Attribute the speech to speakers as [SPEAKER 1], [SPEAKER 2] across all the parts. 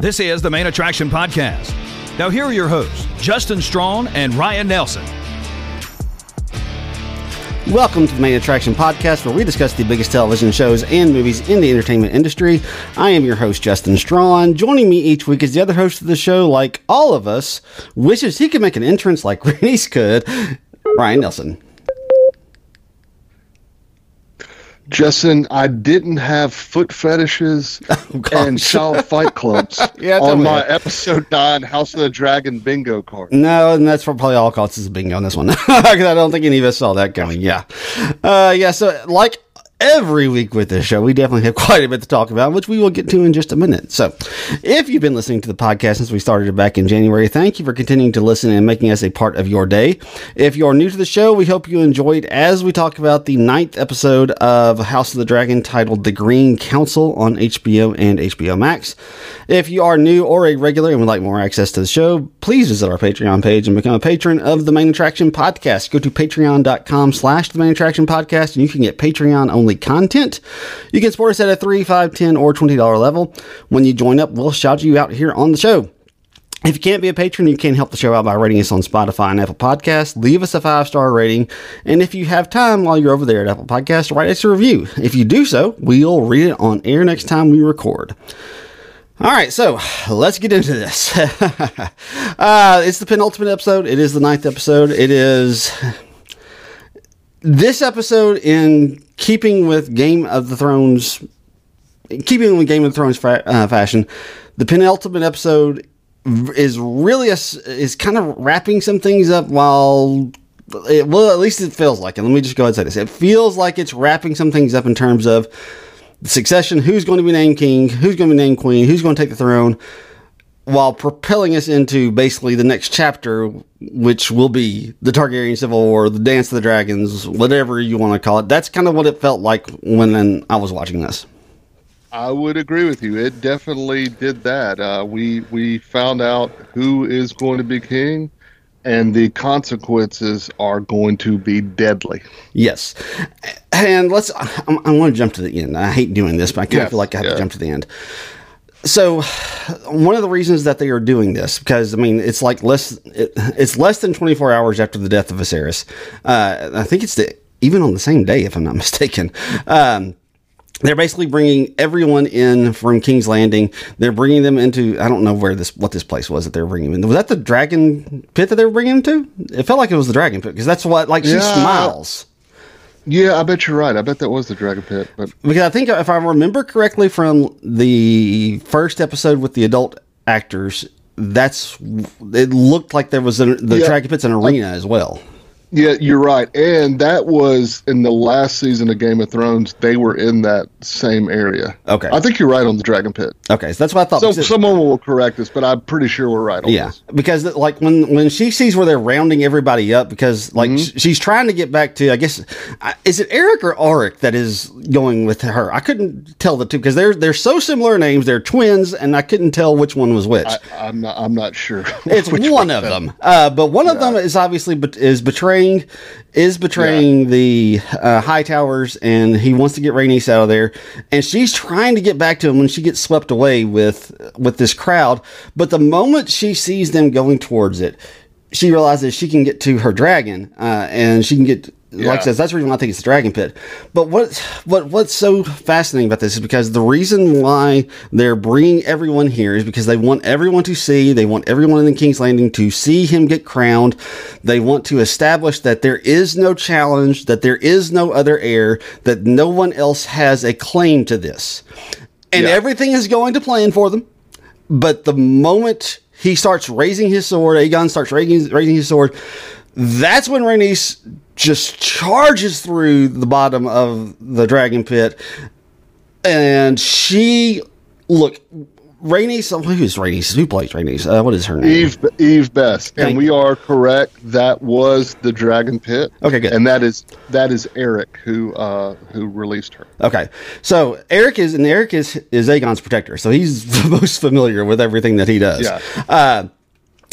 [SPEAKER 1] This is the Main Attraction Podcast. Now, here are your hosts, Justin Strawn and Ryan Nelson.
[SPEAKER 2] Welcome to the Main Attraction Podcast, where we discuss the biggest television shows and movies in the entertainment industry. I am your host, Justin Strawn. Joining me each week is the other host of the show, like all of us, wishes he could make an entrance like Reese could, Ryan Nelson.
[SPEAKER 3] Justin, I didn't have foot fetishes
[SPEAKER 2] Oh,
[SPEAKER 3] and child fight clubs
[SPEAKER 2] Yeah,
[SPEAKER 3] on my
[SPEAKER 2] that.
[SPEAKER 3] episode nine House of the Dragon bingo card.
[SPEAKER 2] No, and that's probably all causes a bingo on this one. Because I don't think any of us saw that coming. Yeah. Uh, yeah, so like every week with this show, we definitely have quite a bit to talk about, which we will get to in just a minute. So if you've been listening to the podcast since we started it back in January, thank you for continuing to listen and making us a part of your day. If you're new to the show, we hope you enjoyed as we talk about the ninth episode of House of the Dragon titled The Green Council on HBO and HBO Max. If you are new or a regular and would like more access to the show, please visit our Patreon page and become a patron of the Main Attraction Podcast. Go to patreon.com slash the Main Attraction Podcast and you can get Patreon only content. You can support us at a $3, $5, 10 or $20 level. When you join up, we'll shout you out here on the show. If you can't be a patron, you can help the show out by rating us on Spotify and Apple Podcasts. Leave us a five star rating. And if you have time while you're over there at Apple Podcasts, write us a review. If you do so, we'll read it on air next time we record. All right, so let's get into this. uh, it's the penultimate episode. It is the ninth episode. It is this episode in keeping with Game of the Thrones, keeping with Game of Thrones uh, fashion. The penultimate episode is really a is kind of wrapping some things up while. It, well, at least it feels like it. Let me just go ahead and say this. It feels like it's wrapping some things up in terms of succession, who's going to be named king, who's going to be named queen, who's going to take the throne, while propelling us into basically the next chapter, which will be the Targaryen Civil War, the Dance of the Dragons, whatever you want to call it. That's kind of what it felt like when I was watching this.
[SPEAKER 3] I would agree with you. It definitely did that. Uh, we we found out who is going to be king, and the consequences are going to be deadly.
[SPEAKER 2] Yes. And let's, I, I want to jump to the end. I hate doing this, but I kind of feel like I have to jump to the end. So, one of the reasons that they are doing this, because I mean, it's like less, it, it's less than 24 hours after the death of Viserys. Uh, I think it's the, even on the same day, if I'm not mistaken. Um, they're basically bringing everyone in from King's Landing. They're bringing them into I don't know where this what this place was that they were bringing them in. Was that the dragon pit that they were bringing them to? It felt like it was the dragon pit because that's what like she
[SPEAKER 3] Yeah.
[SPEAKER 2] smiles.
[SPEAKER 3] Yeah, I bet you're right. I bet that was the dragon pit. But
[SPEAKER 2] Because I think if I remember correctly from the first episode with the adult actors, that's it looked like there was a, the
[SPEAKER 3] Yeah.
[SPEAKER 2] dragon pit's an uh, arena as well.
[SPEAKER 3] Yeah, you're right. And that was in the last season of Game of Thrones. They were in that same area.
[SPEAKER 2] Okay.
[SPEAKER 3] I think you're right on the dragon pit.
[SPEAKER 2] Okay, so that's what I thought.
[SPEAKER 3] So
[SPEAKER 2] because
[SPEAKER 3] someone will correct us, but I'm pretty sure we're right on
[SPEAKER 2] Yeah,
[SPEAKER 3] this.
[SPEAKER 2] because like when when she sees where they're rounding everybody up, because like
[SPEAKER 3] Mm-hmm.
[SPEAKER 2] she's trying to get back to, I guess, is it Erryk or Arryk that is going with her? I couldn't tell the two because they're they're so similar names. They're twins, and I couldn't tell which one was which.
[SPEAKER 3] I, I'm not. I'm not sure.
[SPEAKER 2] it's one of them, uh, but one of them is obviously is betraying is betraying the uh, Hightowers, and he wants to get Rhaenys out of there, and she's trying to get back to him when she gets swept away with with this crowd. But the moment she sees them going towards it, she realizes she can get to her dragon, uh, and she can get. Like I
[SPEAKER 3] Yeah.
[SPEAKER 2] says, that's the reason why I think it's the dragon pit. But what what what's so fascinating about this is because the reason why they're bringing everyone here is because they want everyone to see, they want everyone in the King's Landing to see him get crowned. They want to establish that there is no challenge, that there is no other heir, that no one else has a claim to this, and
[SPEAKER 3] Yeah.
[SPEAKER 2] everything is going to plan for them. But the moment he starts raising his sword. Aegon starts raising, raising his sword. That's when Rhaenys just charges through the bottom of the dragon pit, and she look. Rhaenys, oh, who's Rhaenys? Who plays Rhaenys? Uh, what is her name?
[SPEAKER 3] Eve Eve Best, and we are correct. That was the Dragon Pit.
[SPEAKER 2] Okay, good.
[SPEAKER 3] And that is that is Erryk who uh, who released her.
[SPEAKER 2] Okay, so Erryk is and Erryk is is Aegon's protector, so he's the most familiar with everything that he does.
[SPEAKER 3] Yeah.
[SPEAKER 2] Uh,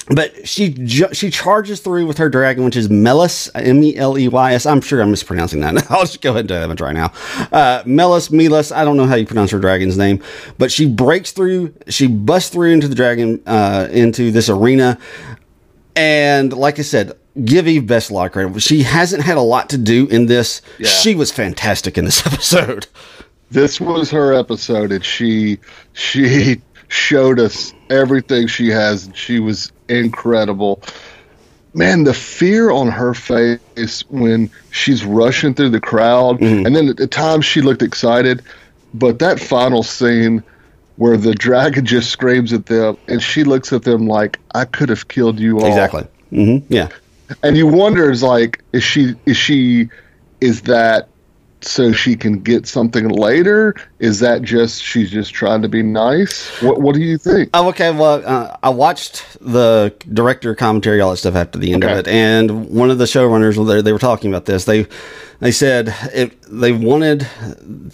[SPEAKER 2] but she ju- she charges through with her dragon, which is Melis M E L E Y S. I'm sure I'm mispronouncing that. I'll just go ahead and do it right now. Uh, Melis Melis. I don't know how you pronounce her dragon's name, but she breaks through. She busts through into the dragon uh, into this arena, and like I said. Give Eve Best a lot of credit. She hasn't had a lot to do in this.
[SPEAKER 3] Yeah.
[SPEAKER 2] She was fantastic in this episode.
[SPEAKER 3] This was her episode, and she she showed us everything she has, and she was incredible. Man, the fear on her face when she's rushing through the crowd,
[SPEAKER 2] Mm-hmm.
[SPEAKER 3] and then at the times she looked excited, but that final scene where the dragon just screams at them, and she looks at them like, "I could have killed you all."
[SPEAKER 2] Exactly. hmm Yeah.
[SPEAKER 3] and you wonder is like is she is she is that so she can get something later is that just she's just trying to be nice what what do you think
[SPEAKER 2] Oh, okay. Well, uh, I watched the director commentary, all that stuff after the end
[SPEAKER 3] Okay.
[SPEAKER 2] of it, and one of the showrunners, they, they were talking about this. They they said it, they wanted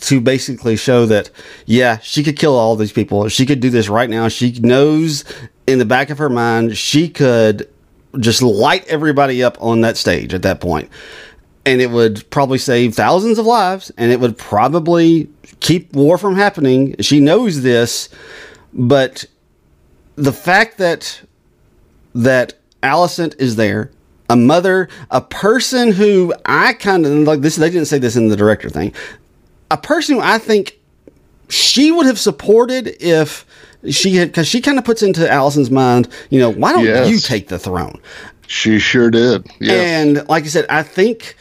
[SPEAKER 2] to basically show that, yeah, she could kill all these people. She could do this right now. She knows in the back of her mind she could just light everybody up on that stage at that point and it would probably save thousands of lives and it would probably keep war from happening. She knows this, but the fact that that Alicent is there, a mother, a person who I kind of like this they didn't say this in the director thing. A person who I think she would have supported if she had because she kind of puts into Alicent's mind, you know, why don't
[SPEAKER 3] Yes.
[SPEAKER 2] you take the throne?
[SPEAKER 3] she sure did yes
[SPEAKER 2] And like I said, I think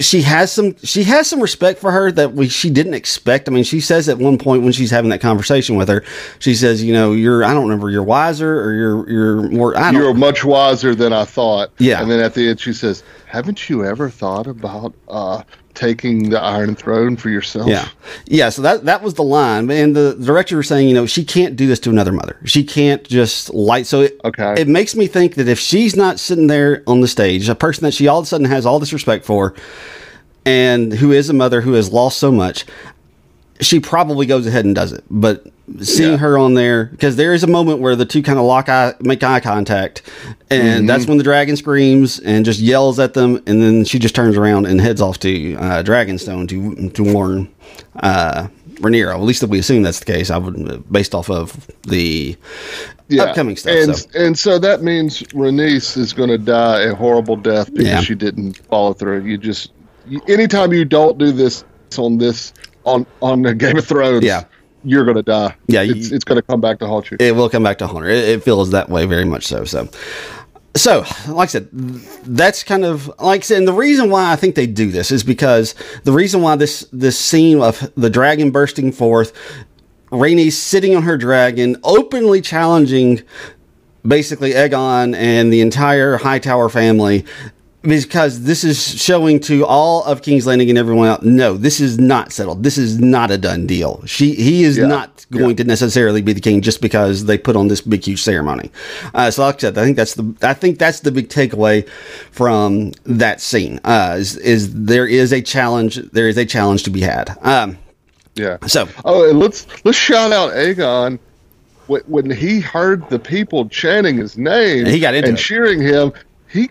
[SPEAKER 2] she has some she has some respect for her that we she didn't expect. I mean, she says at one point when she's having that conversation with her, she says, you know, you're I don't remember, you're wiser or you're you're more I don't
[SPEAKER 3] you're much wiser than i thought
[SPEAKER 2] Yeah.
[SPEAKER 3] and then at the end she says haven't you ever thought about uh taking the iron throne for yourself
[SPEAKER 2] Yeah, yeah. So that that was the line, and the director was saying, you know, she can't do this to another mother. She can't just light. So it,
[SPEAKER 3] Okay.
[SPEAKER 2] it makes me think that if she's not sitting there on the stage, a person that she all of a sudden has all this respect for, and who is a mother who has lost so much, she probably goes ahead and does it. But seeing
[SPEAKER 3] Yeah.
[SPEAKER 2] her on there, because there is a moment where the two kind of lock eye, make eye contact, and that's when the dragon screams and just yells at them, and then she just turns around and heads off to uh, Dragonstone to to warn uh, Rhaenyra. At least that we assume that's the case. I would, based off of the upcoming stuff.
[SPEAKER 3] And
[SPEAKER 2] so.
[SPEAKER 3] and so that means Rhaenys is going to die a horrible death because
[SPEAKER 2] Yeah.
[SPEAKER 3] she didn't follow through. You just anytime you don't do this on this on on the Game of Thrones,
[SPEAKER 2] Yeah.
[SPEAKER 3] you're going to die.
[SPEAKER 2] Yeah, you-
[SPEAKER 3] it's, to come back to haunt you.
[SPEAKER 2] it will come back to Hunter. It, it feels that way very much so. So, so like I said, that's kind of like I said. And the reason why I think they do this is because the reason why this this scene of the dragon bursting forth, Rhaenys sitting on her dragon, openly challenging basically Aegon and the entire Hightower family. Because this is showing to all of King's Landing and everyone else, no, this is not settled. This is not a done deal. She, he is
[SPEAKER 3] Yeah.
[SPEAKER 2] not going to necessarily be the king just because they put on this big huge ceremony. Uh, so like I said, I think that's the I think that's the big takeaway from that scene. Uh, is, is there is a challenge there is a challenge to be had. Um,
[SPEAKER 3] Yeah.
[SPEAKER 2] so
[SPEAKER 3] Oh, and let's let's shout out Aegon. When, when he heard the people chanting his name
[SPEAKER 2] He got into
[SPEAKER 3] and
[SPEAKER 2] it.
[SPEAKER 3] cheering him, he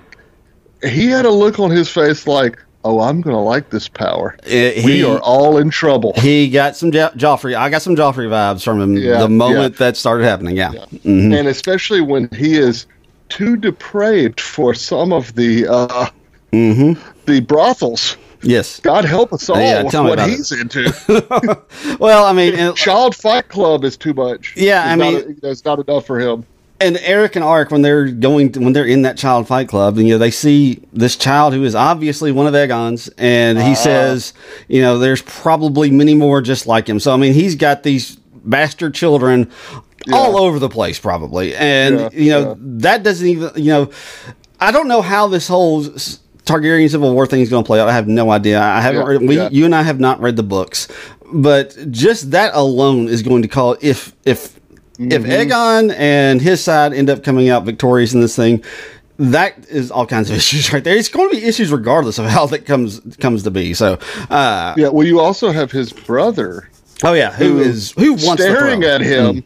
[SPEAKER 3] he had a look on his face like, "Oh, I'm going to like this power.
[SPEAKER 2] Uh, he-
[SPEAKER 3] we are all in trouble."
[SPEAKER 2] he got some jo- Joffrey. I got some Joffrey vibes from him
[SPEAKER 3] Yeah,
[SPEAKER 2] the moment
[SPEAKER 3] yeah.
[SPEAKER 2] that started happening. Yeah.
[SPEAKER 3] and especially when he is too depraved for some of the uh,
[SPEAKER 2] Mm-hmm.
[SPEAKER 3] the brothels.
[SPEAKER 2] Yes.
[SPEAKER 3] God help us all
[SPEAKER 2] Yeah,
[SPEAKER 3] with what
[SPEAKER 2] about it.
[SPEAKER 3] he's into.
[SPEAKER 2] Well, I mean,
[SPEAKER 3] Child Fight Club is too much.
[SPEAKER 2] Yeah,
[SPEAKER 3] It's
[SPEAKER 2] I mean-
[SPEAKER 3] that's not enough for him.
[SPEAKER 2] And Erryk and Arryk when they're going to, when they're in that child fight club, and you know they see this child who is obviously one of Aegon's, and he ah. says, you know, there's probably many more just like him. So I mean, he's got these bastard children all over the place, probably. And
[SPEAKER 3] Yeah,
[SPEAKER 2] you know
[SPEAKER 3] yeah.
[SPEAKER 2] that doesn't even you know. I don't know how this whole Targaryen Civil War thing is going to play out. I have no idea. I haven't
[SPEAKER 3] Yeah,
[SPEAKER 2] read. We,
[SPEAKER 3] yeah.
[SPEAKER 2] you and I have not read the books, but just that alone is going to call if if if
[SPEAKER 3] Mm-hmm.
[SPEAKER 2] Aegon and his side end up coming out victorious in this thing. That is all kinds of issues right there. It's going to be issues regardless of how that comes comes to be. So, uh,
[SPEAKER 3] Yeah. Well, you also have his brother
[SPEAKER 2] oh yeah, who is who wants
[SPEAKER 3] staring at him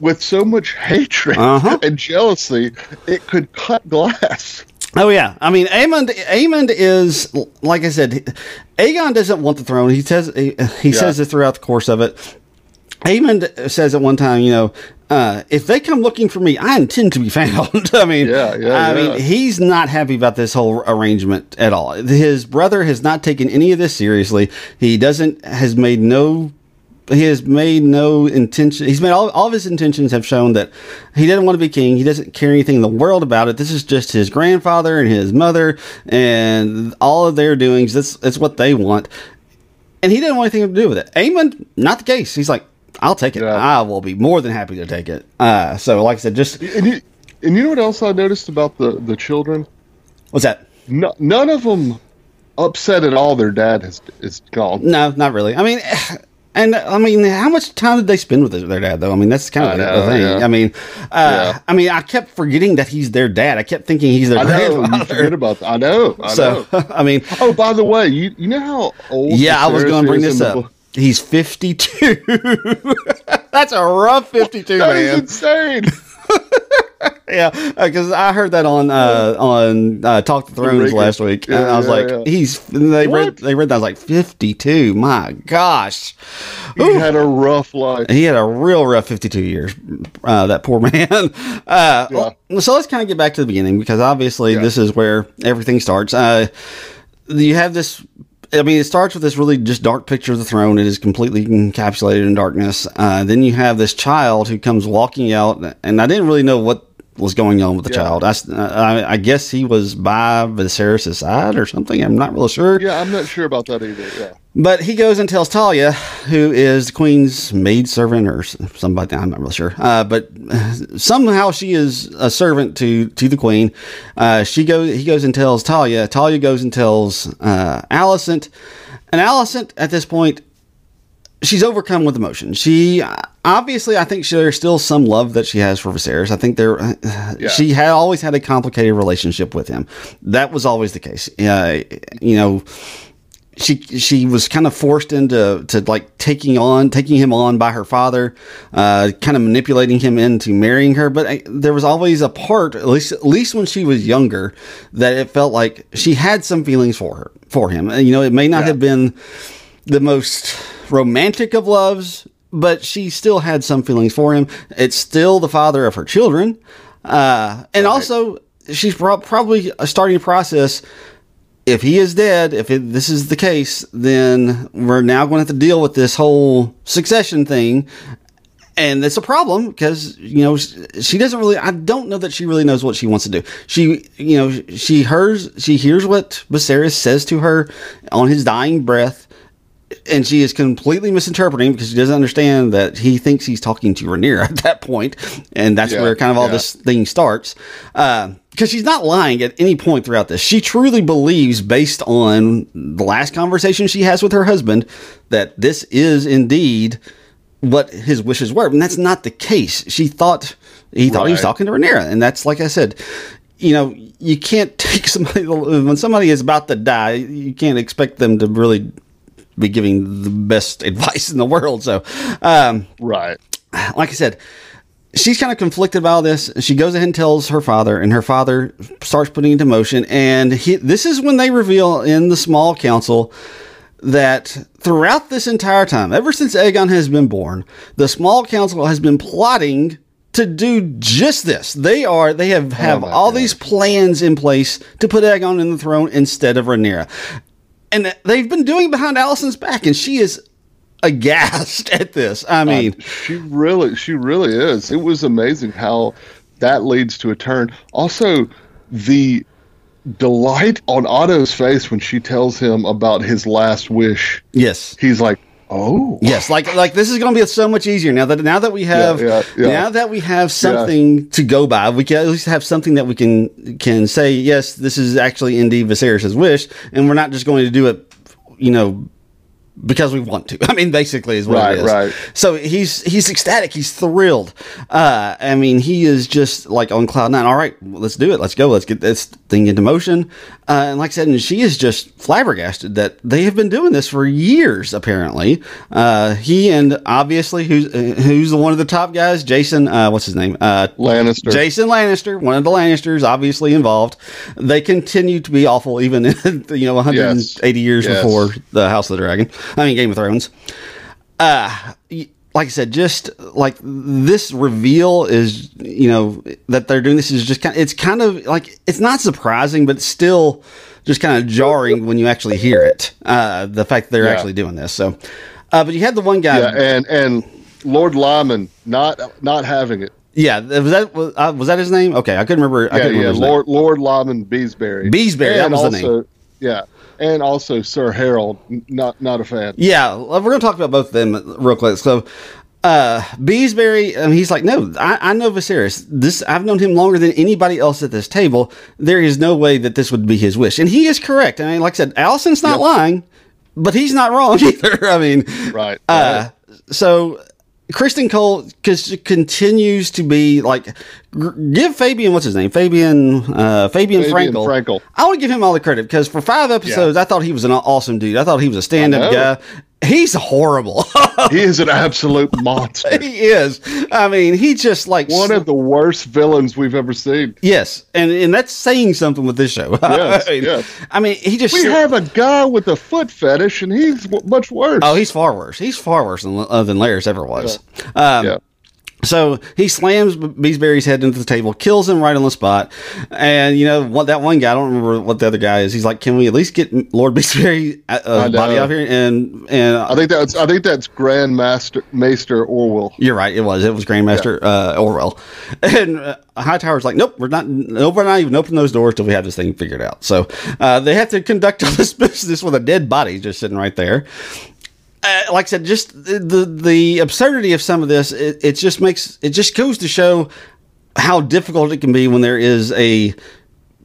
[SPEAKER 3] with so much hatred
[SPEAKER 2] Uh-huh.
[SPEAKER 3] and jealousy, it could cut glass.
[SPEAKER 2] Oh yeah, I mean, Aemond. Aemond is like I said, Aegon doesn't want the throne. He says he, he says it throughout the course of it. Aemond says at one time, you know, uh, if they come looking for me, I intend to be found. I mean,
[SPEAKER 3] Yeah, yeah,
[SPEAKER 2] I
[SPEAKER 3] yeah.
[SPEAKER 2] mean, he's not happy about this whole arrangement at all. His brother has not taken any of this seriously. He doesn't has made no he has made no intention. He's made all, all of his intentions have shown that he doesn't want to be king. He doesn't care anything in the world about it. This is just his grandfather and his mother and all of their doings. That's, that's what they want. And he didn't want anything to do with it. Aemond, not the case. He's like, I'll take it.
[SPEAKER 3] Yeah.
[SPEAKER 2] I will be more than happy to take it. Uh, so, like I said, just
[SPEAKER 3] And you, and you know what else I noticed about the, the children?
[SPEAKER 2] what's that?
[SPEAKER 3] No, none of them upset at all. Their dad has is gone.
[SPEAKER 2] No, not really. I mean, and I mean, how much time did they spend with their dad? Though, I mean, that's kind of the,
[SPEAKER 3] know,
[SPEAKER 2] the thing.
[SPEAKER 3] yeah.
[SPEAKER 2] I mean, uh,
[SPEAKER 3] Yeah.
[SPEAKER 2] I mean, I kept forgetting that he's their dad. I kept thinking he's their
[SPEAKER 3] I know.
[SPEAKER 2] Grandfather.
[SPEAKER 3] forget about that. I know. I
[SPEAKER 2] so,
[SPEAKER 3] know.
[SPEAKER 2] I mean,
[SPEAKER 3] Oh, by the way, you you know how old?
[SPEAKER 2] yeah, I was going to bring this up.
[SPEAKER 3] book?
[SPEAKER 2] He's fifty-two. that's a rough fifty-two,
[SPEAKER 3] That is
[SPEAKER 2] man.
[SPEAKER 3] insane.
[SPEAKER 2] yeah, because I heard that on uh, on uh, Talk the Thrones last week, and
[SPEAKER 3] Yeah,
[SPEAKER 2] I was
[SPEAKER 3] yeah,
[SPEAKER 2] like,
[SPEAKER 3] yeah.
[SPEAKER 2] he's. They read they read that I was like fifty-two. My gosh.
[SPEAKER 3] he had a rough life.
[SPEAKER 2] he had a real rough 52 years uh, that poor man uh, so let's kind of get back to the beginning because obviously this is where everything starts uh, you have this I mean, it starts with this really just dark picture of the throne. It is completely encapsulated in darkness. Uh, then you have this child who comes walking out, and I didn't really know what was going on with the
[SPEAKER 3] Yeah.
[SPEAKER 2] child. I guess he was by Viserys' side or something. I'm not real sure.
[SPEAKER 3] Yeah, I'm not sure about that either. Yeah.
[SPEAKER 2] But he goes and tells Talya, who is the queen's maid servant or somebody, I'm not really sure. Uh, but uh, somehow she is a servant to to the queen. Uh, she goes, he goes and tells Talya. Talya goes and tells uh, Alicent, and Alicent at this point, she's overcome with emotion. She obviously, I think she, there's still some love that she has for Viserys. I think there, she had always had a complicated relationship with him. That was always the case. Uh, you know she she was kind of forced into to like taking on taking him on by her father, uh, kind of manipulating him into marrying her. But I, there was always a part, at least at least when she was younger, that it felt like she had some feelings for her for him. And, you know, it may not have been the most romantic of loves, but she still had some feelings for him. It's still the father of her children, uh, and also she's pro- probably starting a process if he is dead, if it, this is the case, then we're now going to have to deal with this whole succession thing. And it's a problem because, you know, she, doesn't really, I don't know that she really knows what she wants to do. She, you know, she hears, she hears what Viserys says to her on his dying breath. And she is completely misinterpreting because she doesn't understand that he thinks he's talking to Rhaenyra at that point, and that's
[SPEAKER 3] Yeah,
[SPEAKER 2] where kind of all
[SPEAKER 3] yeah.
[SPEAKER 2] this thing starts. Uh, Because she's not lying at any point throughout this. She truly believes, based on the last conversation she has with her husband, that this is indeed what his wishes were. And that's not the case. She thought he thought he was talking to Rhaenyra, and that's like I said. You know, you can't take somebody when somebody is about to die. You can't expect them to really be giving the best advice in the world. So, um,
[SPEAKER 3] Right.
[SPEAKER 2] like I said, she's kind of conflicted about all this. She goes ahead and tells her father, and her father starts putting into motion. And he, this is when they reveal in the small council that throughout this entire time, ever since Aegon has been born, the small council has been plotting to do just this. They are they have oh have
[SPEAKER 3] my
[SPEAKER 2] all these plans in place to put Aegon in the throne instead of Rhaenyra. And they've been doing it behind Alicent's back, and she is aghast at this. I uh, mean,
[SPEAKER 3] She really, she really is. It was amazing how that leads to a turn. Also, the delight on Otto's face when she tells him about his last wish.
[SPEAKER 2] yes.
[SPEAKER 3] He's like, Oh,
[SPEAKER 2] Yes, like like this is going to be so much easier now that now that we have
[SPEAKER 3] yeah, yeah.
[SPEAKER 2] now that we have something to go by. We can at least have something that we can can say yes, this is actually indeed Viserys' wish, and we're not just going to do it, you know, because we want to. I mean, basically, is what
[SPEAKER 3] Right,
[SPEAKER 2] it is.
[SPEAKER 3] right.
[SPEAKER 2] So he's he's ecstatic. He's thrilled. Uh, I mean, he is just like on cloud nine. All right, let's do it. Let's go. Let's get this thing into motion. Uh, and like I said, and she is just flabbergasted that they have been doing this for years. Apparently, uh, he and obviously who's uh, who's the one of the top guys, Jason. Uh, what's his name? Uh,
[SPEAKER 3] Lannister.
[SPEAKER 2] Jason Lannister, one of the Lannisters, obviously involved. They continue to be awful, even you know 180 years
[SPEAKER 3] Yes.
[SPEAKER 2] before the House of the Dragon. I mean, Game of Thrones. Uh, like I said, just like this reveal is, you know, that they're doing this is just kind. Of, It's kind of like it's not surprising, but still just kind of jarring when you actually hear it. Uh, the fact that they're
[SPEAKER 3] Yeah.
[SPEAKER 2] actually doing this. So, uh, but you had the one guy.
[SPEAKER 3] Yeah, and and Lord Lyman not not having it.
[SPEAKER 2] Yeah, was that was, uh, was that his name? Okay, I couldn't remember. I
[SPEAKER 3] Yeah,
[SPEAKER 2] couldn't
[SPEAKER 3] yeah,
[SPEAKER 2] remember his name.
[SPEAKER 3] Lord Lord Lyman Beesbury.
[SPEAKER 2] Beesbury, that
[SPEAKER 3] And
[SPEAKER 2] was the
[SPEAKER 3] also, Yeah, and also Sir Harold, not not a fan.
[SPEAKER 2] Yeah, we're going to talk about both of them real quick. So, uh, Beesbury, um, he's like, no, I, I know Viserys. This I've known him longer than anybody else at this table. There is no way that this would be his wish, and he is correct. I mean, like I said, Alicent's not
[SPEAKER 3] Yep.
[SPEAKER 2] lying, but he's not wrong either. I mean,
[SPEAKER 3] Right.
[SPEAKER 2] uh, so Criston Cole continues to be like, give Fabien what's his name, Fabien, uh, Fabien,
[SPEAKER 3] Fabien
[SPEAKER 2] Frankel.
[SPEAKER 3] Frankel.
[SPEAKER 2] I want to give him all the credit because for five episodes, I thought he was an awesome dude. I thought he was a stand-up guy. He's horrible.
[SPEAKER 3] he is an absolute monster.
[SPEAKER 2] he is. I mean, he just like
[SPEAKER 3] One of the worst villains we've ever seen.
[SPEAKER 2] yes, and and that's saying something with this show.
[SPEAKER 3] Yes,
[SPEAKER 2] I mean,
[SPEAKER 3] yes.
[SPEAKER 2] I mean, he just
[SPEAKER 3] We have a guy with a foot fetish, and he's w- much worse.
[SPEAKER 2] Oh, he's far worse. He's far worse than uh, than Larys ever was. Um,
[SPEAKER 3] yeah.
[SPEAKER 2] So he slams Beesbury's head into the table, kills him right on the spot. And you know what? That one guy, I don't remember what the other guy is. He's like, "Can we at least get Lord Beesbury uh, uh, body out here?" And and
[SPEAKER 3] I think that's I think that's Grand Master Maester Orwyle.
[SPEAKER 2] you're right. It was. It was Grandmaster uh, Orwyle. And uh, Hightower's like, "Nope, we're not. Nope, we're not even opening those doors till we have this thing figured out." So uh, they have to conduct all this business with a dead body just sitting right there. Uh, like I said, just the, the the absurdity of some of this, it, it just makes it just goes to show how difficult it can be when there is a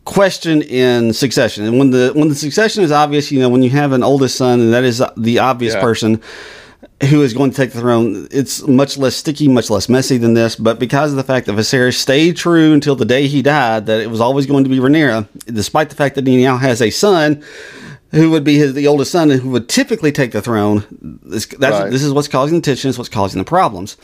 [SPEAKER 2] question in succession, and when the when the succession is obvious, you know, when you have an oldest son, and that is the obvious
[SPEAKER 3] Yeah.
[SPEAKER 2] person who is going to take the throne, it's much less sticky, much less messy than this. But because of the fact that Viserys stayed true until the day he died, that it was always going to be Rhaenyra, despite the fact that he now has a son who would be his the oldest son who would typically take the throne. This, that's,
[SPEAKER 3] Right.
[SPEAKER 2] this is what's causing the tension. It's what's causing the problems.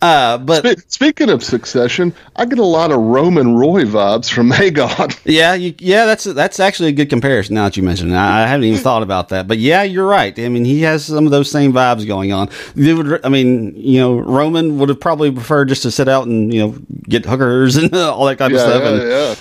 [SPEAKER 2] Uh, but
[SPEAKER 3] Spe- Speaking of succession, I get a lot of Roman Roy vibes from Aegon.
[SPEAKER 2] yeah, you, yeah, that's that's actually a good comparison. Now that you mention it, I, I haven't even thought about that. But yeah, you're right. I mean, he has some of those same vibes going on. They would, I mean, you know, Roman would have probably preferred just to sit out and you know get hookers and all that kind of stuff.
[SPEAKER 3] yeah,
[SPEAKER 2] and
[SPEAKER 3] yeah.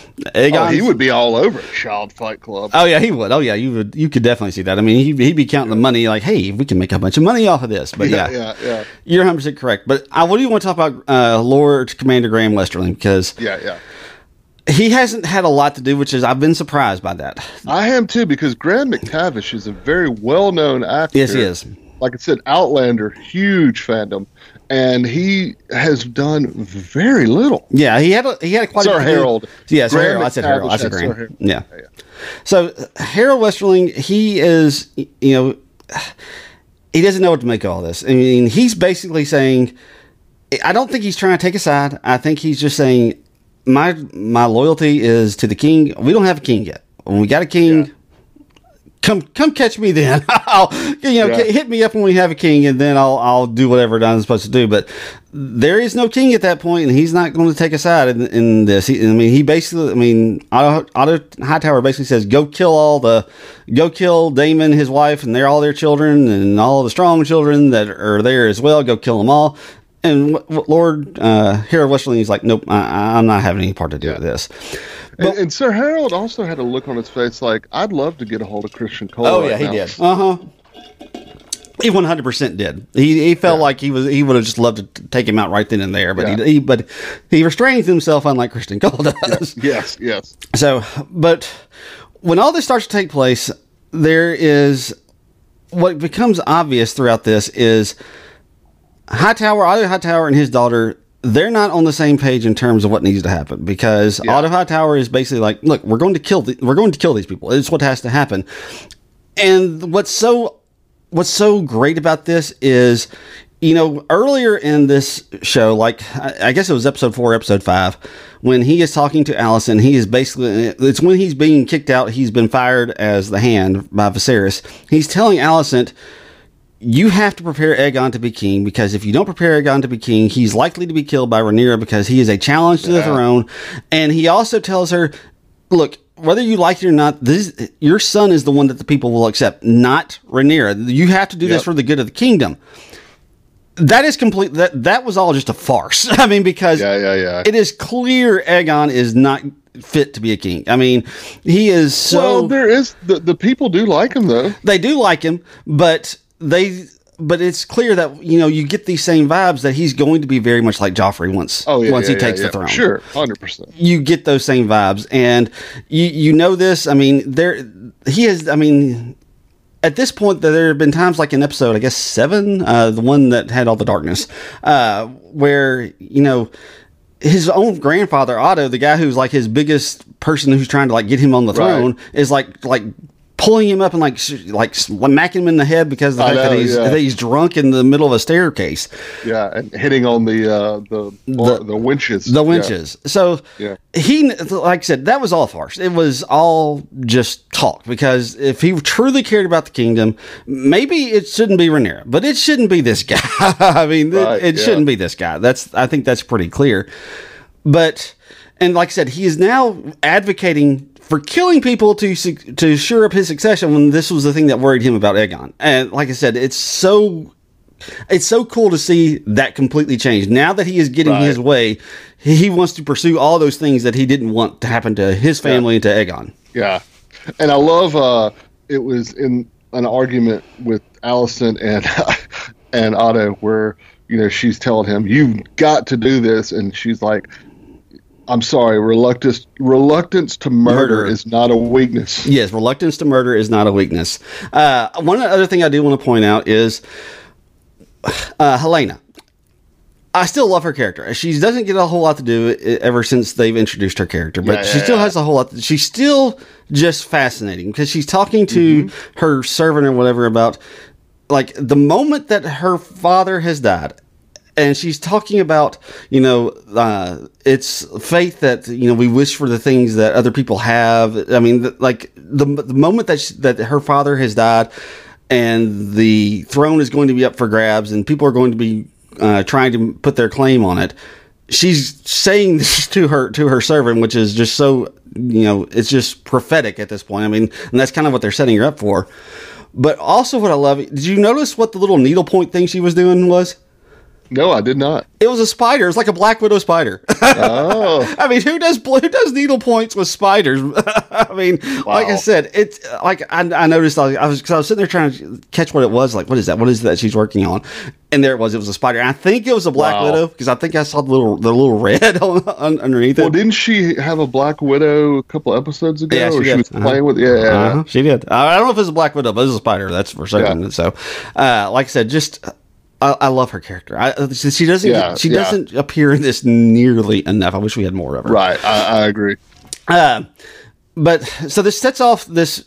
[SPEAKER 2] Aegon's-
[SPEAKER 3] Oh, he would be all over Child Fight Club.
[SPEAKER 2] Oh yeah, he would. Oh yeah, you would. You could definitely see that. I mean, he, he'd be counting the money like, hey, we can make a bunch of money off of this. But yeah,
[SPEAKER 3] yeah, yeah,
[SPEAKER 2] you're 100 percent correct. But I what do you want to talk about uh, Lord Commander Graham Westerling because
[SPEAKER 3] yeah, yeah.
[SPEAKER 2] he hasn't had a lot to do, which is I've been surprised by that.
[SPEAKER 3] I am too because Graham McTavish is a very well-known actor.
[SPEAKER 2] Yes, he is.
[SPEAKER 3] Like I said, Outlander, huge fandom, and he has done very little.
[SPEAKER 2] Yeah, he had a, he had a quite
[SPEAKER 3] Sir
[SPEAKER 2] a bit to do-
[SPEAKER 3] Harold.
[SPEAKER 2] Yeah, Sir Harold. I said Harold. I said Graham.
[SPEAKER 3] Harold.
[SPEAKER 2] Yeah,
[SPEAKER 3] yeah.
[SPEAKER 2] So Harold Westerling, he is, you know, he doesn't know what to make of all this. I mean, he's basically saying, I don't think he's trying to take a side. I think he's just saying, my my loyalty is to the king. We don't have a king yet. When we got a king,
[SPEAKER 3] Yeah.
[SPEAKER 2] Come come catch me then. I'll, you know,
[SPEAKER 3] Yeah.
[SPEAKER 2] hit me up when we have a king, and then I'll I'll do whatever I'm supposed to do. But there is no king at that point, and he's not going to take a side in, in this. He, I mean, he basically, I mean, Otto, Otto Hightower basically says, "Go kill all the, go kill Daemon, his wife, and they're all their children, and all the strong children that are there as well. Go kill them all." And Lord uh, Harold Westerling is like, "Nope, I, I'm not having any part to do with this."
[SPEAKER 3] And, and Sir Harold also had a look on his face like, "I'd love to get a hold of Criston Cole."
[SPEAKER 2] Oh
[SPEAKER 3] right
[SPEAKER 2] yeah, he
[SPEAKER 3] now."
[SPEAKER 2] did. Uh huh. He one hundred percent did. He he felt like he was he would have just loved to take him out right then and there, but
[SPEAKER 3] Yeah.
[SPEAKER 2] he, he but he restrains himself unlike Criston Cole does.
[SPEAKER 3] Yes, yes.
[SPEAKER 2] So, but when all this starts to take place, there is what becomes obvious throughout this is Hightower, Otto Hightower, and his daughter. They're not on the same page in terms of what needs to happen because
[SPEAKER 3] Yeah.
[SPEAKER 2] Otto Hightower is basically like, "Look, we're going to kill. The, we're going to kill these people. It's what has to happen." And what's so what's so great about this is, you know, earlier in this show, like I I guess it was episode four, episode five, when he is talking to Alicent, he is basically it's when he's being kicked out. He's been fired as the Hand by Viserys. He's telling Alicent. You have to prepare Aegon to be king because if you don't prepare Aegon to be king, he's likely to be killed by Rhaenyra because he is a challenge to the throne. And he also tells her, "Look, whether you like it or not, this your son is the one that the people will accept, not Rhaenyra. You have to do this for the good of the kingdom." That is complete. That that was all just a farce. I mean, because
[SPEAKER 3] Yeah, yeah, yeah.
[SPEAKER 2] it is clear Aegon is not fit to be a king. I mean, he is so
[SPEAKER 3] well, there is the the people do like him though.
[SPEAKER 2] they do like him, but they but it's clear that you know you get these same vibes that he's going to be very much like Joffrey once
[SPEAKER 3] Oh yeah,
[SPEAKER 2] once
[SPEAKER 3] yeah,
[SPEAKER 2] he takes
[SPEAKER 3] yeah,
[SPEAKER 2] the throne.
[SPEAKER 3] Sure, hundred percent.
[SPEAKER 2] You get those same vibes, and you you know this. I mean, there he is. I mean, at this point, there have been times like in episode, I guess seven, uh, the one that had all the darkness, uh, where you know his own grandfather Otto, the guy who's like his biggest person who's trying to like get him on the
[SPEAKER 3] Right.
[SPEAKER 2] throne, is like like pulling him up and like like smacking him in the head because of the fact that he's
[SPEAKER 3] yeah.
[SPEAKER 2] that he's drunk in the middle of a staircase,
[SPEAKER 3] Yeah, and hitting on the uh, the
[SPEAKER 2] The-
[SPEAKER 3] the, winches.
[SPEAKER 2] the
[SPEAKER 3] Yeah.
[SPEAKER 2] winches. So
[SPEAKER 3] Yeah.
[SPEAKER 2] he, like I said, that was all farce. It was all just talk because if he truly cared about the kingdom, maybe it shouldn't be Rhaenyra, but it shouldn't be this guy. I mean, it- it,
[SPEAKER 3] yeah.
[SPEAKER 2] shouldn't be this guy. That's I think that's pretty clear. But and like I said, he is now advocating for killing people to to shore up his succession when this was the thing that worried him about Aegon. And like I said, it's so it's so cool to see that completely change. Now that he is getting
[SPEAKER 3] Right.
[SPEAKER 2] his way, he wants to pursue all those things that he didn't want to happen to his family and to Aegon.
[SPEAKER 3] Yeah, and I love. uh It was in an argument with Alicent and and Otto where you know she's telling him, "You've got to do this," and she's like. I'm sorry, reluctance reluctance to murder,
[SPEAKER 2] Murder.
[SPEAKER 3] is not a weakness.
[SPEAKER 2] Yes, reluctance to murder is not a weakness. Uh, one other thing I do want to point out is uh, Helaena. I still love her character. She doesn't get a whole lot to do ever since they've introduced her character, but
[SPEAKER 3] Yeah,
[SPEAKER 2] she
[SPEAKER 3] yeah,
[SPEAKER 2] still
[SPEAKER 3] yeah.
[SPEAKER 2] has a whole lot. She's still just fascinating because she's talking to
[SPEAKER 3] Mm-hmm.
[SPEAKER 2] her servant or whatever about like the moment that her father has died and she's talking about you know uh, it's faith that you know we wish for the things that other people have. I mean th- like the, the moment that she, that her father has died and the throne is going to be up for grabs and people are going to be uh, trying to put their claim on it she's saying this to her to her servant which is just so you know it's just prophetic at this point. I mean and that's kind of what they're setting her up for. But also what i love did you notice what the little needlepoint thing she was doing was
[SPEAKER 3] No, I did not.
[SPEAKER 2] it was a spider. It's like a black widow spider.
[SPEAKER 3] Oh,
[SPEAKER 2] I mean, who does who does needle points with spiders? I mean, like I said, it's like I, I noticed. I was, I was 'cause I was sitting there trying to catch what it was. Like, what is that? What is that she's working on? And there it was. It was a spider. And I think it was a black
[SPEAKER 3] Wow.
[SPEAKER 2] widow because I think I saw the little the little red on, on, underneath it.
[SPEAKER 3] well, didn't she have a Black Widow a couple episodes ago?
[SPEAKER 2] Yeah, she
[SPEAKER 3] she was
[SPEAKER 2] Uh-huh.
[SPEAKER 3] playing with. Yeah.
[SPEAKER 2] Uh-huh, she did. I I don't know if it was a black widow, but it was a spider. That's for certain.
[SPEAKER 3] Yeah.
[SPEAKER 2] So, uh, like I said, just I, I love her character. I, she doesn't.
[SPEAKER 3] Yeah,
[SPEAKER 2] she
[SPEAKER 3] yeah.
[SPEAKER 2] doesn't appear in this nearly enough. I wish we had more of her.
[SPEAKER 3] Right, I, I agree.
[SPEAKER 2] Uh, but so this sets off this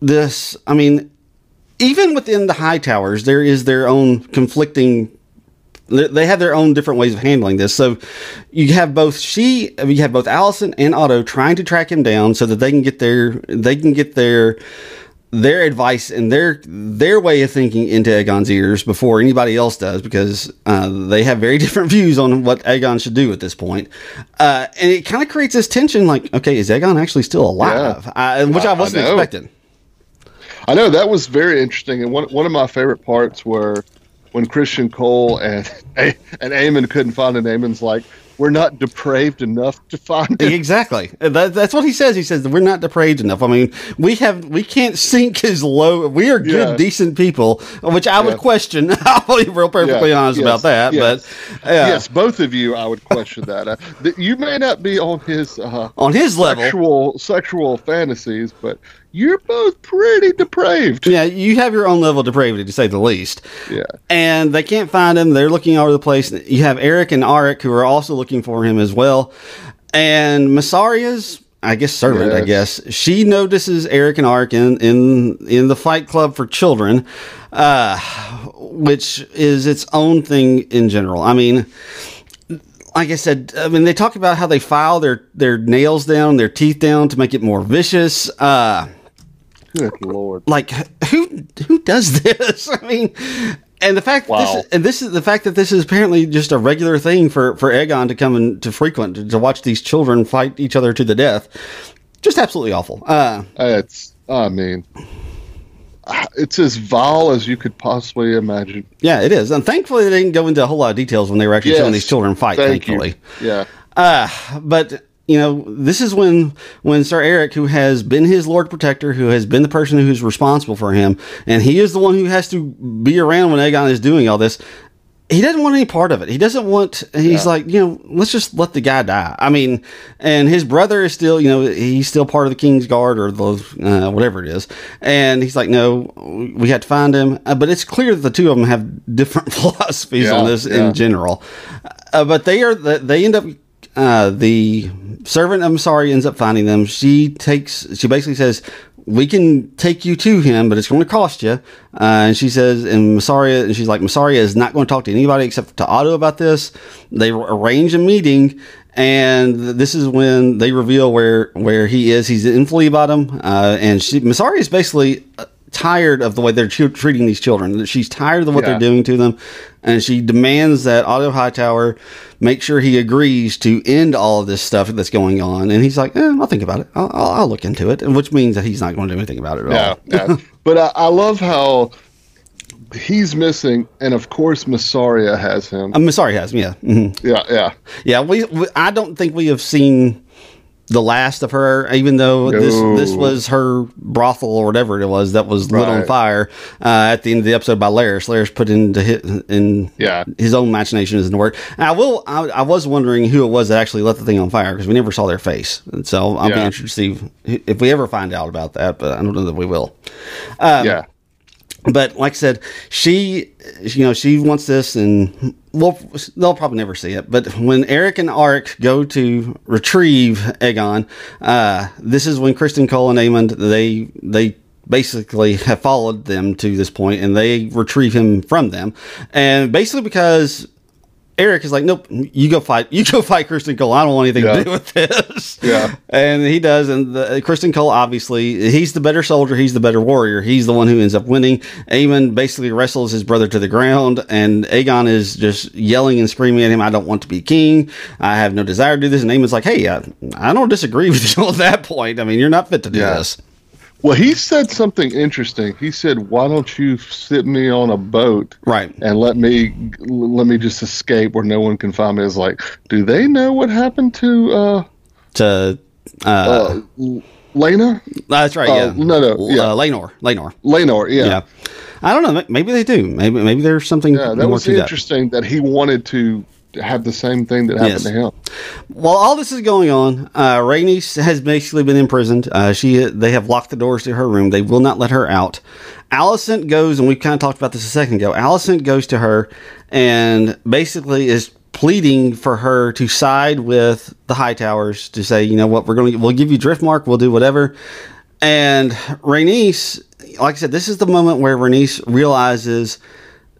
[SPEAKER 2] this. I mean, even within the Hightowers, there is their own conflicting. they- They have their own different ways of handling this. So you have both she, you have both Alicent and Otto trying to track him down so that they can get their they can get their their advice and their their way of thinking into Aegon's ears before anybody else does because uh, they have very different views on what Aegon should do at this point, uh, and it kind of creates this tension. Like, okay, is Aegon actually still alive? Uh, which I,
[SPEAKER 3] I- I
[SPEAKER 2] wasn't
[SPEAKER 3] know.
[SPEAKER 2] expecting.
[SPEAKER 3] I know that was very interesting, and one one of my favorite parts were when Criston Cole and and Aemond couldn't find it. Aemond's like, "We're not depraved enough to find it."
[SPEAKER 2] Exactly. That, that's what he says. He says that we're not depraved enough. I mean, we have we can't sink as low. We are good,
[SPEAKER 3] Yeah.
[SPEAKER 2] decent people, which I would
[SPEAKER 3] Yeah.
[SPEAKER 2] question. I'll be real perfectly
[SPEAKER 3] Yeah,
[SPEAKER 2] honest
[SPEAKER 3] yes,
[SPEAKER 2] about that.
[SPEAKER 3] yes.
[SPEAKER 2] But uh,
[SPEAKER 3] yes, both of you, I would question that. Uh, you may not be on his uh,
[SPEAKER 2] on his level,
[SPEAKER 3] sexual sexual fantasies, but you're both pretty depraved.
[SPEAKER 2] Yeah, you have your own level of depravity, to say the least.
[SPEAKER 3] Yeah.
[SPEAKER 2] And they can't find him. They're looking all over the place. You have Erryk and Arryk who are also looking for him as well. And Mysaria's, I guess, servant, I guess, she notices Erryk and Arryk in, in, in the Fight Club for Children, uh, which is its own thing in general. I mean, like I said, I mean, they talk about how they file their, their nails down, their teeth down to make it more vicious. Uh,
[SPEAKER 3] Good lord.
[SPEAKER 2] like who who does this? I mean, and the fact that
[SPEAKER 3] Wow.
[SPEAKER 2] this and this is the fact that this is apparently just a regular thing for for Aegon to come and to frequent to, to watch these children fight each other to the death. Just absolutely awful. Uh,
[SPEAKER 3] It's. I mean, it's as vile as you could possibly imagine.
[SPEAKER 2] yeah, it is, and thankfully they didn't go into a whole lot of details when they were actually showing these children fight.
[SPEAKER 3] Thank
[SPEAKER 2] thankfully,
[SPEAKER 3] you. Yeah.
[SPEAKER 2] Uh, but you know, this is when when Sir Erryk, who has been his Lord Protector, who has been the person who's responsible for him, and he is the one who has to be around when Aegon is doing all this. He doesn't want any part of it. He doesn't want. He's like, you know, let's just let the guy die. I mean, and his brother is still, you know, he's still part of the King's Guard or the uh, whatever it is. And he's like, no, we had to find him. Uh, but it's clear that the two of them have different philosophies on this
[SPEAKER 3] yeah.
[SPEAKER 2] in general. Uh, but they are they end up uh, the servant I'm sorry ends up finding them. She takes she basically says we can take you to him, but it's going to cost you. Uh, and she says, and Mysaria, and she's like, Mysaria is not going to talk to anybody except to Otto about this. They arrange a meeting, and this is when they reveal where where he is. He's in Flea Bottom, uh, and she Mysaria is basically uh, tired of the way they're tr- treating these children. She's tired of what
[SPEAKER 3] Yeah.
[SPEAKER 2] they're doing to them, and she demands that Otto Hightower make sure he agrees to end all of this stuff that's going on. And he's like, eh, "I'll think about it. I'll, I'll, I'll look into it," and which means that he's not going to do anything about it at
[SPEAKER 3] Yeah.
[SPEAKER 2] all.
[SPEAKER 3] yeah. But I, I love how he's missing, and of course, Mysaria has him.
[SPEAKER 2] I'm sorry, has yeah, hmm
[SPEAKER 3] yeah. Yeah.
[SPEAKER 2] yeah. We, we, I don't think we have seen the last of her, even though this
[SPEAKER 3] No.
[SPEAKER 2] this was her brothel or whatever it was that was lit on fire uh, at the end of the episode by Larys. Larys put into his, in
[SPEAKER 3] Yeah.
[SPEAKER 2] his own machination is the work. And I will. I, I was wondering who it was that actually lit the thing on fire because we never saw their face, and so I'll be interested to see if- if we ever find out about that. But I don't know that we will. Um,
[SPEAKER 3] yeah.
[SPEAKER 2] But like I said, she, you know, she wants this, and well, they'll probably never see it. But when Erryk and Arryk go to retrieve Aegon, uh, this is when Criston Cole and Aemond they they basically have followed them to this point, and they retrieve him from them, and basically because. Erryk is like, nope, you go fight. You go fight Criston Cole. I don't want anything
[SPEAKER 3] Yeah.
[SPEAKER 2] to do with this.
[SPEAKER 3] Yeah.
[SPEAKER 2] And he does. And the, Criston Cole, obviously, he's the better soldier. He's the better warrior. He's the one who ends up winning. Aemond basically wrestles his brother to the ground. And Aegon is just yelling and screaming at him, I don't want to be king. I have no desire to do this. And Aemond's like, hey, I, I don't disagree with you at that point. I mean, you're not fit to do
[SPEAKER 3] Yeah.
[SPEAKER 2] this.
[SPEAKER 3] Well, he said something interesting. He said, "Why don't you sit me on a boat
[SPEAKER 2] Right.
[SPEAKER 3] and let me let me just escape where no one can find me?" Is like, do they know what happened to uh,
[SPEAKER 2] To, uh,
[SPEAKER 3] uh, Lena?
[SPEAKER 2] that's right.
[SPEAKER 3] uh,
[SPEAKER 2] yeah.
[SPEAKER 3] no, no, yeah.
[SPEAKER 2] Uh, Laenor. Laenor.
[SPEAKER 3] Lenore, yeah.
[SPEAKER 2] Yeah. I don't know. Maybe they do. Maybe, maybe there's something
[SPEAKER 3] Yeah, that
[SPEAKER 2] more
[SPEAKER 3] was
[SPEAKER 2] to that.
[SPEAKER 3] interesting that. he wanted to have the same thing that happened
[SPEAKER 2] Yes.
[SPEAKER 3] to him.
[SPEAKER 2] While all this is going on, uh, Rhaenys has basically been imprisoned. Uh, she they have locked the doors to her room. They will not let her out. Alicent goes, and we kind of talked about this a second ago. Alicent goes to her and basically is pleading for her to side with the Hightowers to say, you know what, we're going to we'll give you Driftmark, we'll do whatever. And Rhaenys, like I said, this is the moment where Rhaenys realizes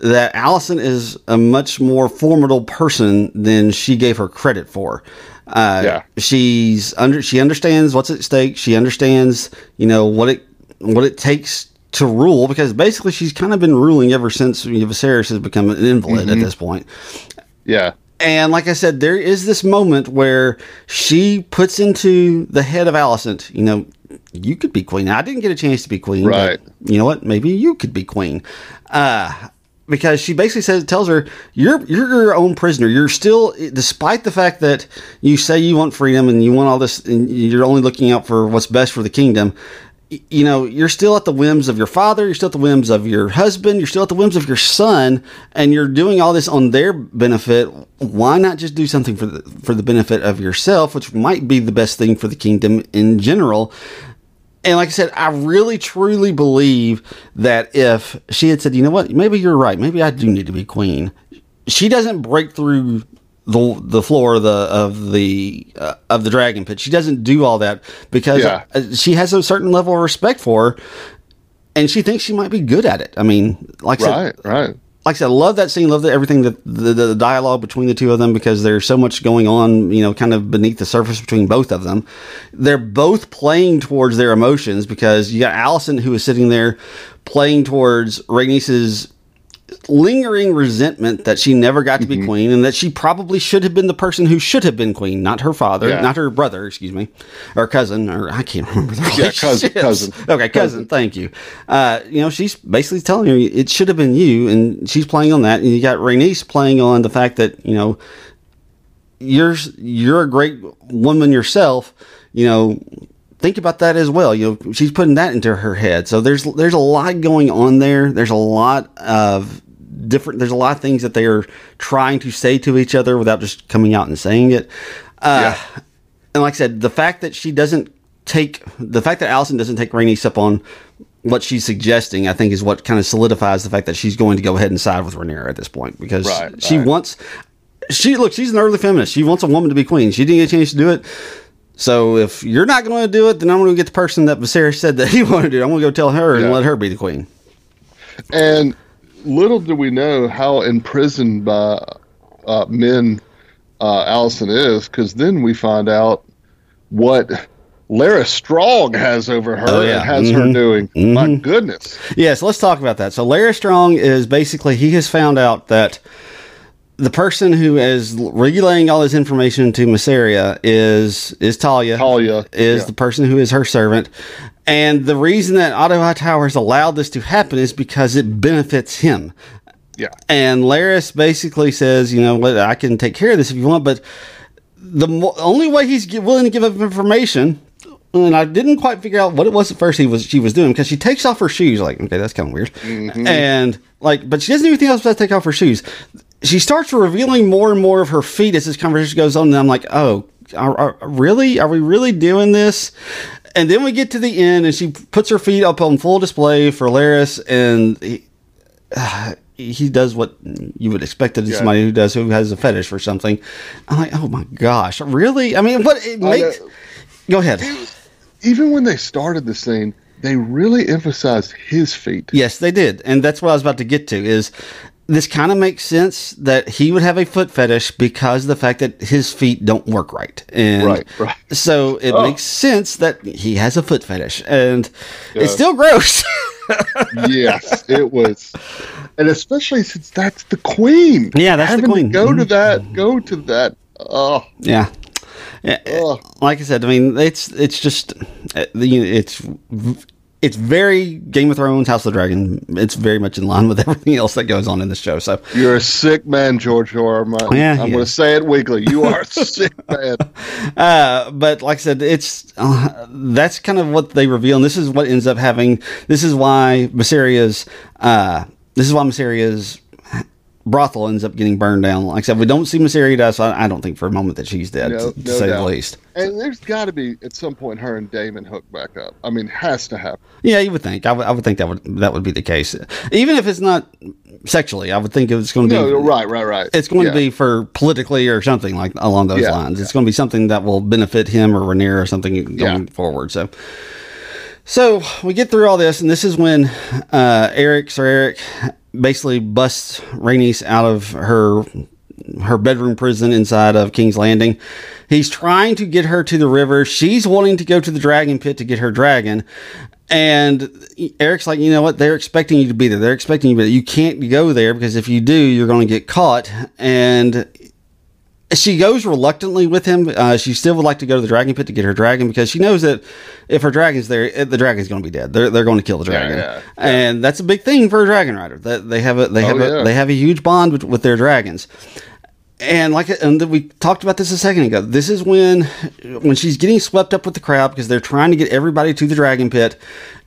[SPEAKER 2] that Alicent is a much more formidable person than she gave her credit for. Uh,
[SPEAKER 3] Yeah.
[SPEAKER 2] she's under. She understands what's at stake. She understands, you know, what it what it takes to rule. Because basically, she's kind of been ruling ever since Viserys has become an invalid at this point.
[SPEAKER 3] Yeah,
[SPEAKER 2] And like I said, there is this moment where she puts into the head of Alicent, you know, you could be queen. I didn't get a chance to be queen. but
[SPEAKER 3] Right.
[SPEAKER 2] you know what? Maybe you could be queen. Uh, because she basically says, tells her, you're, you're your own prisoner. You're still, despite the fact that you say you want freedom and you want all this, and you're only looking out for what's best for the kingdom you know, you're still at the whims of your father, you're still at the whims of your husband, you're still at the whims of your son, and you're doing all this on their benefit. Why not just do something for the for the benefit of yourself, which might be the best thing for the kingdom in general? And like I said, I really truly believe that if she had said, you know what, maybe you're right, maybe I do need to be queen, she doesn't break through the the floor of the of the uh, of the dragon pit. She doesn't do all that because
[SPEAKER 3] Yeah.
[SPEAKER 2] uh, she has a certain level of respect for her, and she thinks she might be good at it. I mean, like I said,
[SPEAKER 3] Right, right.
[SPEAKER 2] Like I said, I love that scene. Love the, everything that the, the dialogue between the two of them because there's so much going on, you know, kind of beneath the surface between both of them. They're both playing towards their emotions because you got Alicent who is sitting there playing towards Rhaenys's lingering resentment that she never got to
[SPEAKER 3] Mm-hmm.
[SPEAKER 2] be queen and that she probably should have been the person who should have been queen, not her father,
[SPEAKER 3] Yeah.
[SPEAKER 2] not her brother, excuse me, or cousin, or I can't remember the
[SPEAKER 3] Yeah, cousin, cousin.
[SPEAKER 2] Okay, cousin. Thank you. Uh, you know, she's basically telling her it should have been you, and she's playing on that. And you got Rhaenys playing on the fact that you know you're you're a great woman yourself. You know, think about that as well. You know, she's putting that into her head. So there's there's a lot going on there. There's a lot of different. There's a lot of things that they are trying to say to each other without just coming out and saying it. Uh, And like I said, the fact that she doesn't take the fact that Alicent doesn't take Rhaenys up on what she's suggesting, I think, is what kind of solidifies the fact that she's going to go ahead and side with Rhaenyra at this point because
[SPEAKER 3] Right,
[SPEAKER 2] she
[SPEAKER 3] right.
[SPEAKER 2] wants. She look. She's an early feminist. She wants a woman to be queen. She didn't get a chance to do it. So if you're not going to do it, then I'm going to get the person that Viserys said that he wanted to do. I'm going to go tell her and let her be the queen.
[SPEAKER 3] And little do we know how imprisoned by uh, men uh, Alicent is, because then we find out what Larys Strong has over her
[SPEAKER 2] Oh, yeah.
[SPEAKER 3] and has her
[SPEAKER 2] Mhm.
[SPEAKER 3] doing. My goodness.
[SPEAKER 2] Yeah, so let's talk about that. So Larys Strong is basically he has found out that the person who is relaying all this information to Mysaria is is Talya.
[SPEAKER 3] Talya,
[SPEAKER 2] is
[SPEAKER 3] yeah.
[SPEAKER 2] the person who is her servant. And the reason that Otto Hightower has allowed this to happen is because it benefits him.
[SPEAKER 3] Yeah.
[SPEAKER 2] And Larys basically says, you know I can take care of this if you want, but the mo- only way he's gi- willing to give up information, and I didn't quite figure out what it was at first he was she was doing because she takes off her shoes, like okay, that's kind of weird, mm-hmm. and like, but she doesn't do anything else but take off her shoes. She starts revealing more and more of her feet as this conversation goes on, and I'm like, oh, are, are, really? Are we really doing this? And then we get to the end, and she puts her feet up on full display for Larys, and he, he does what you would expect of
[SPEAKER 3] Yeah.
[SPEAKER 2] somebody who does who has a fetish for something. I'm like, oh my gosh, really? I mean, what it makes? Go ahead.
[SPEAKER 3] Even when they started the scene, they really emphasized his feet.
[SPEAKER 2] Yes, they did, and that's what I was about to get to. Is this kind of makes sense that he would have a foot fetish because of the fact that his feet don't work right, and
[SPEAKER 3] Right, right.
[SPEAKER 2] So it
[SPEAKER 3] Oh.
[SPEAKER 2] makes sense that he has a foot fetish, and
[SPEAKER 3] Yeah.
[SPEAKER 2] it's still gross.
[SPEAKER 3] yes, it was, and especially since that's the queen.
[SPEAKER 2] Yeah, that's the
[SPEAKER 3] Having to
[SPEAKER 2] queen.
[SPEAKER 3] Go to
[SPEAKER 2] Mhm.
[SPEAKER 3] that. Go to that. Oh,
[SPEAKER 2] Yeah. Yeah,
[SPEAKER 3] Ugh.
[SPEAKER 2] like I said, I mean, it's it's just uh, the it's it's very Game of Thrones, House of the Dragon. It's very much in line with everything else that goes on in this show. So
[SPEAKER 3] you're a sick man, George R. Martin.
[SPEAKER 2] Yeah,
[SPEAKER 3] I'm going to say it weekly. You are a sick man.
[SPEAKER 2] Uh, but like I said, it's uh, that's kind of what they reveal, and this is what ends up having. This is why Mysaria's. Uh, this is why Mysaria's brothel ends up getting burned down. Like I said, we don't see Myseria die, so I, I don't think for a moment that she's dead,
[SPEAKER 3] No,
[SPEAKER 2] to,
[SPEAKER 3] no
[SPEAKER 2] say
[SPEAKER 3] doubt.
[SPEAKER 2] the least.
[SPEAKER 3] And there's got to be at some point her and Daemon hook back up. I mean, has to happen.
[SPEAKER 2] Yeah, you would think. I would, think that would that would be the case, even if it's not sexually. I would think it's going to be
[SPEAKER 3] No, right, right, right.
[SPEAKER 2] It's going
[SPEAKER 3] Yeah.
[SPEAKER 2] to be for politically or something like along those
[SPEAKER 3] Yeah,
[SPEAKER 2] lines. It's going to be something that will benefit him or Rhaenyra or something going
[SPEAKER 3] Yeah.
[SPEAKER 2] forward. So, so we get through all this, and this is when uh, Erryk, Sir Erryk, basically busts Rhaenys out of her her bedroom prison inside of King's Landing. He's trying to get her to the river. She's wanting to go to the dragon pit to get her dragon. And Erryk's like, you know what? They're expecting you to be there. They're expecting you there. You can't go there because if you do, you're going to get caught. And she goes reluctantly with him. Uh, she still would like to go to the dragon pit to get her dragon because she knows that if her dragon's there, the dragon's going to be dead. They're, they're going to kill the dragon,
[SPEAKER 3] yeah, yeah.
[SPEAKER 2] and that's a big thing for a dragon rider. That they have a they have
[SPEAKER 3] Oh,
[SPEAKER 2] a
[SPEAKER 3] yeah.
[SPEAKER 2] they have a huge bond with, with their dragons. And like and we talked about this a second ago. This is when when she's getting swept up with the crowd because they're trying to get everybody to the dragon pit,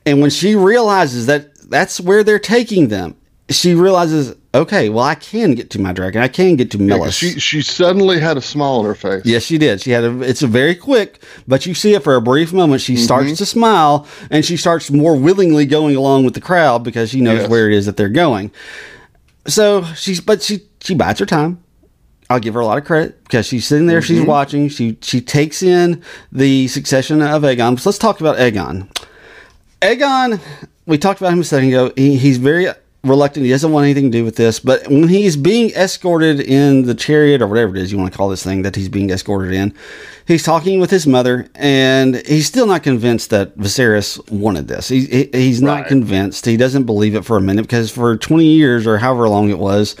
[SPEAKER 2] and when she realizes that that's where they're taking them, she realizes, okay, well, I can get to my dragon. I can get to Meleys.
[SPEAKER 3] she she suddenly had a smile on her face.
[SPEAKER 2] Yes, she did. She had a. It's a very quick, but you see it for a brief moment. She mm-hmm. starts to smile, and she starts more willingly going along with the crowd because she knows
[SPEAKER 3] Yes.
[SPEAKER 2] where it is that they're going. So she's, but she she bides her time. I'll give her a lot of credit because she's sitting there, she's mm-hmm. watching, she she takes in the succession of Aegon. So let's talk about Aegon. Aegon, we talked about him a second ago. He, he's very reluctant. He doesn't want anything to do with this. But when he's being escorted in the chariot or whatever it is you want to call this thing that he's being escorted in, he's talking with his mother, and he's still not convinced that Viserys wanted this. He, he, he's not
[SPEAKER 3] Right.
[SPEAKER 2] convinced. He doesn't believe it for a minute because for 20 years or however long it was,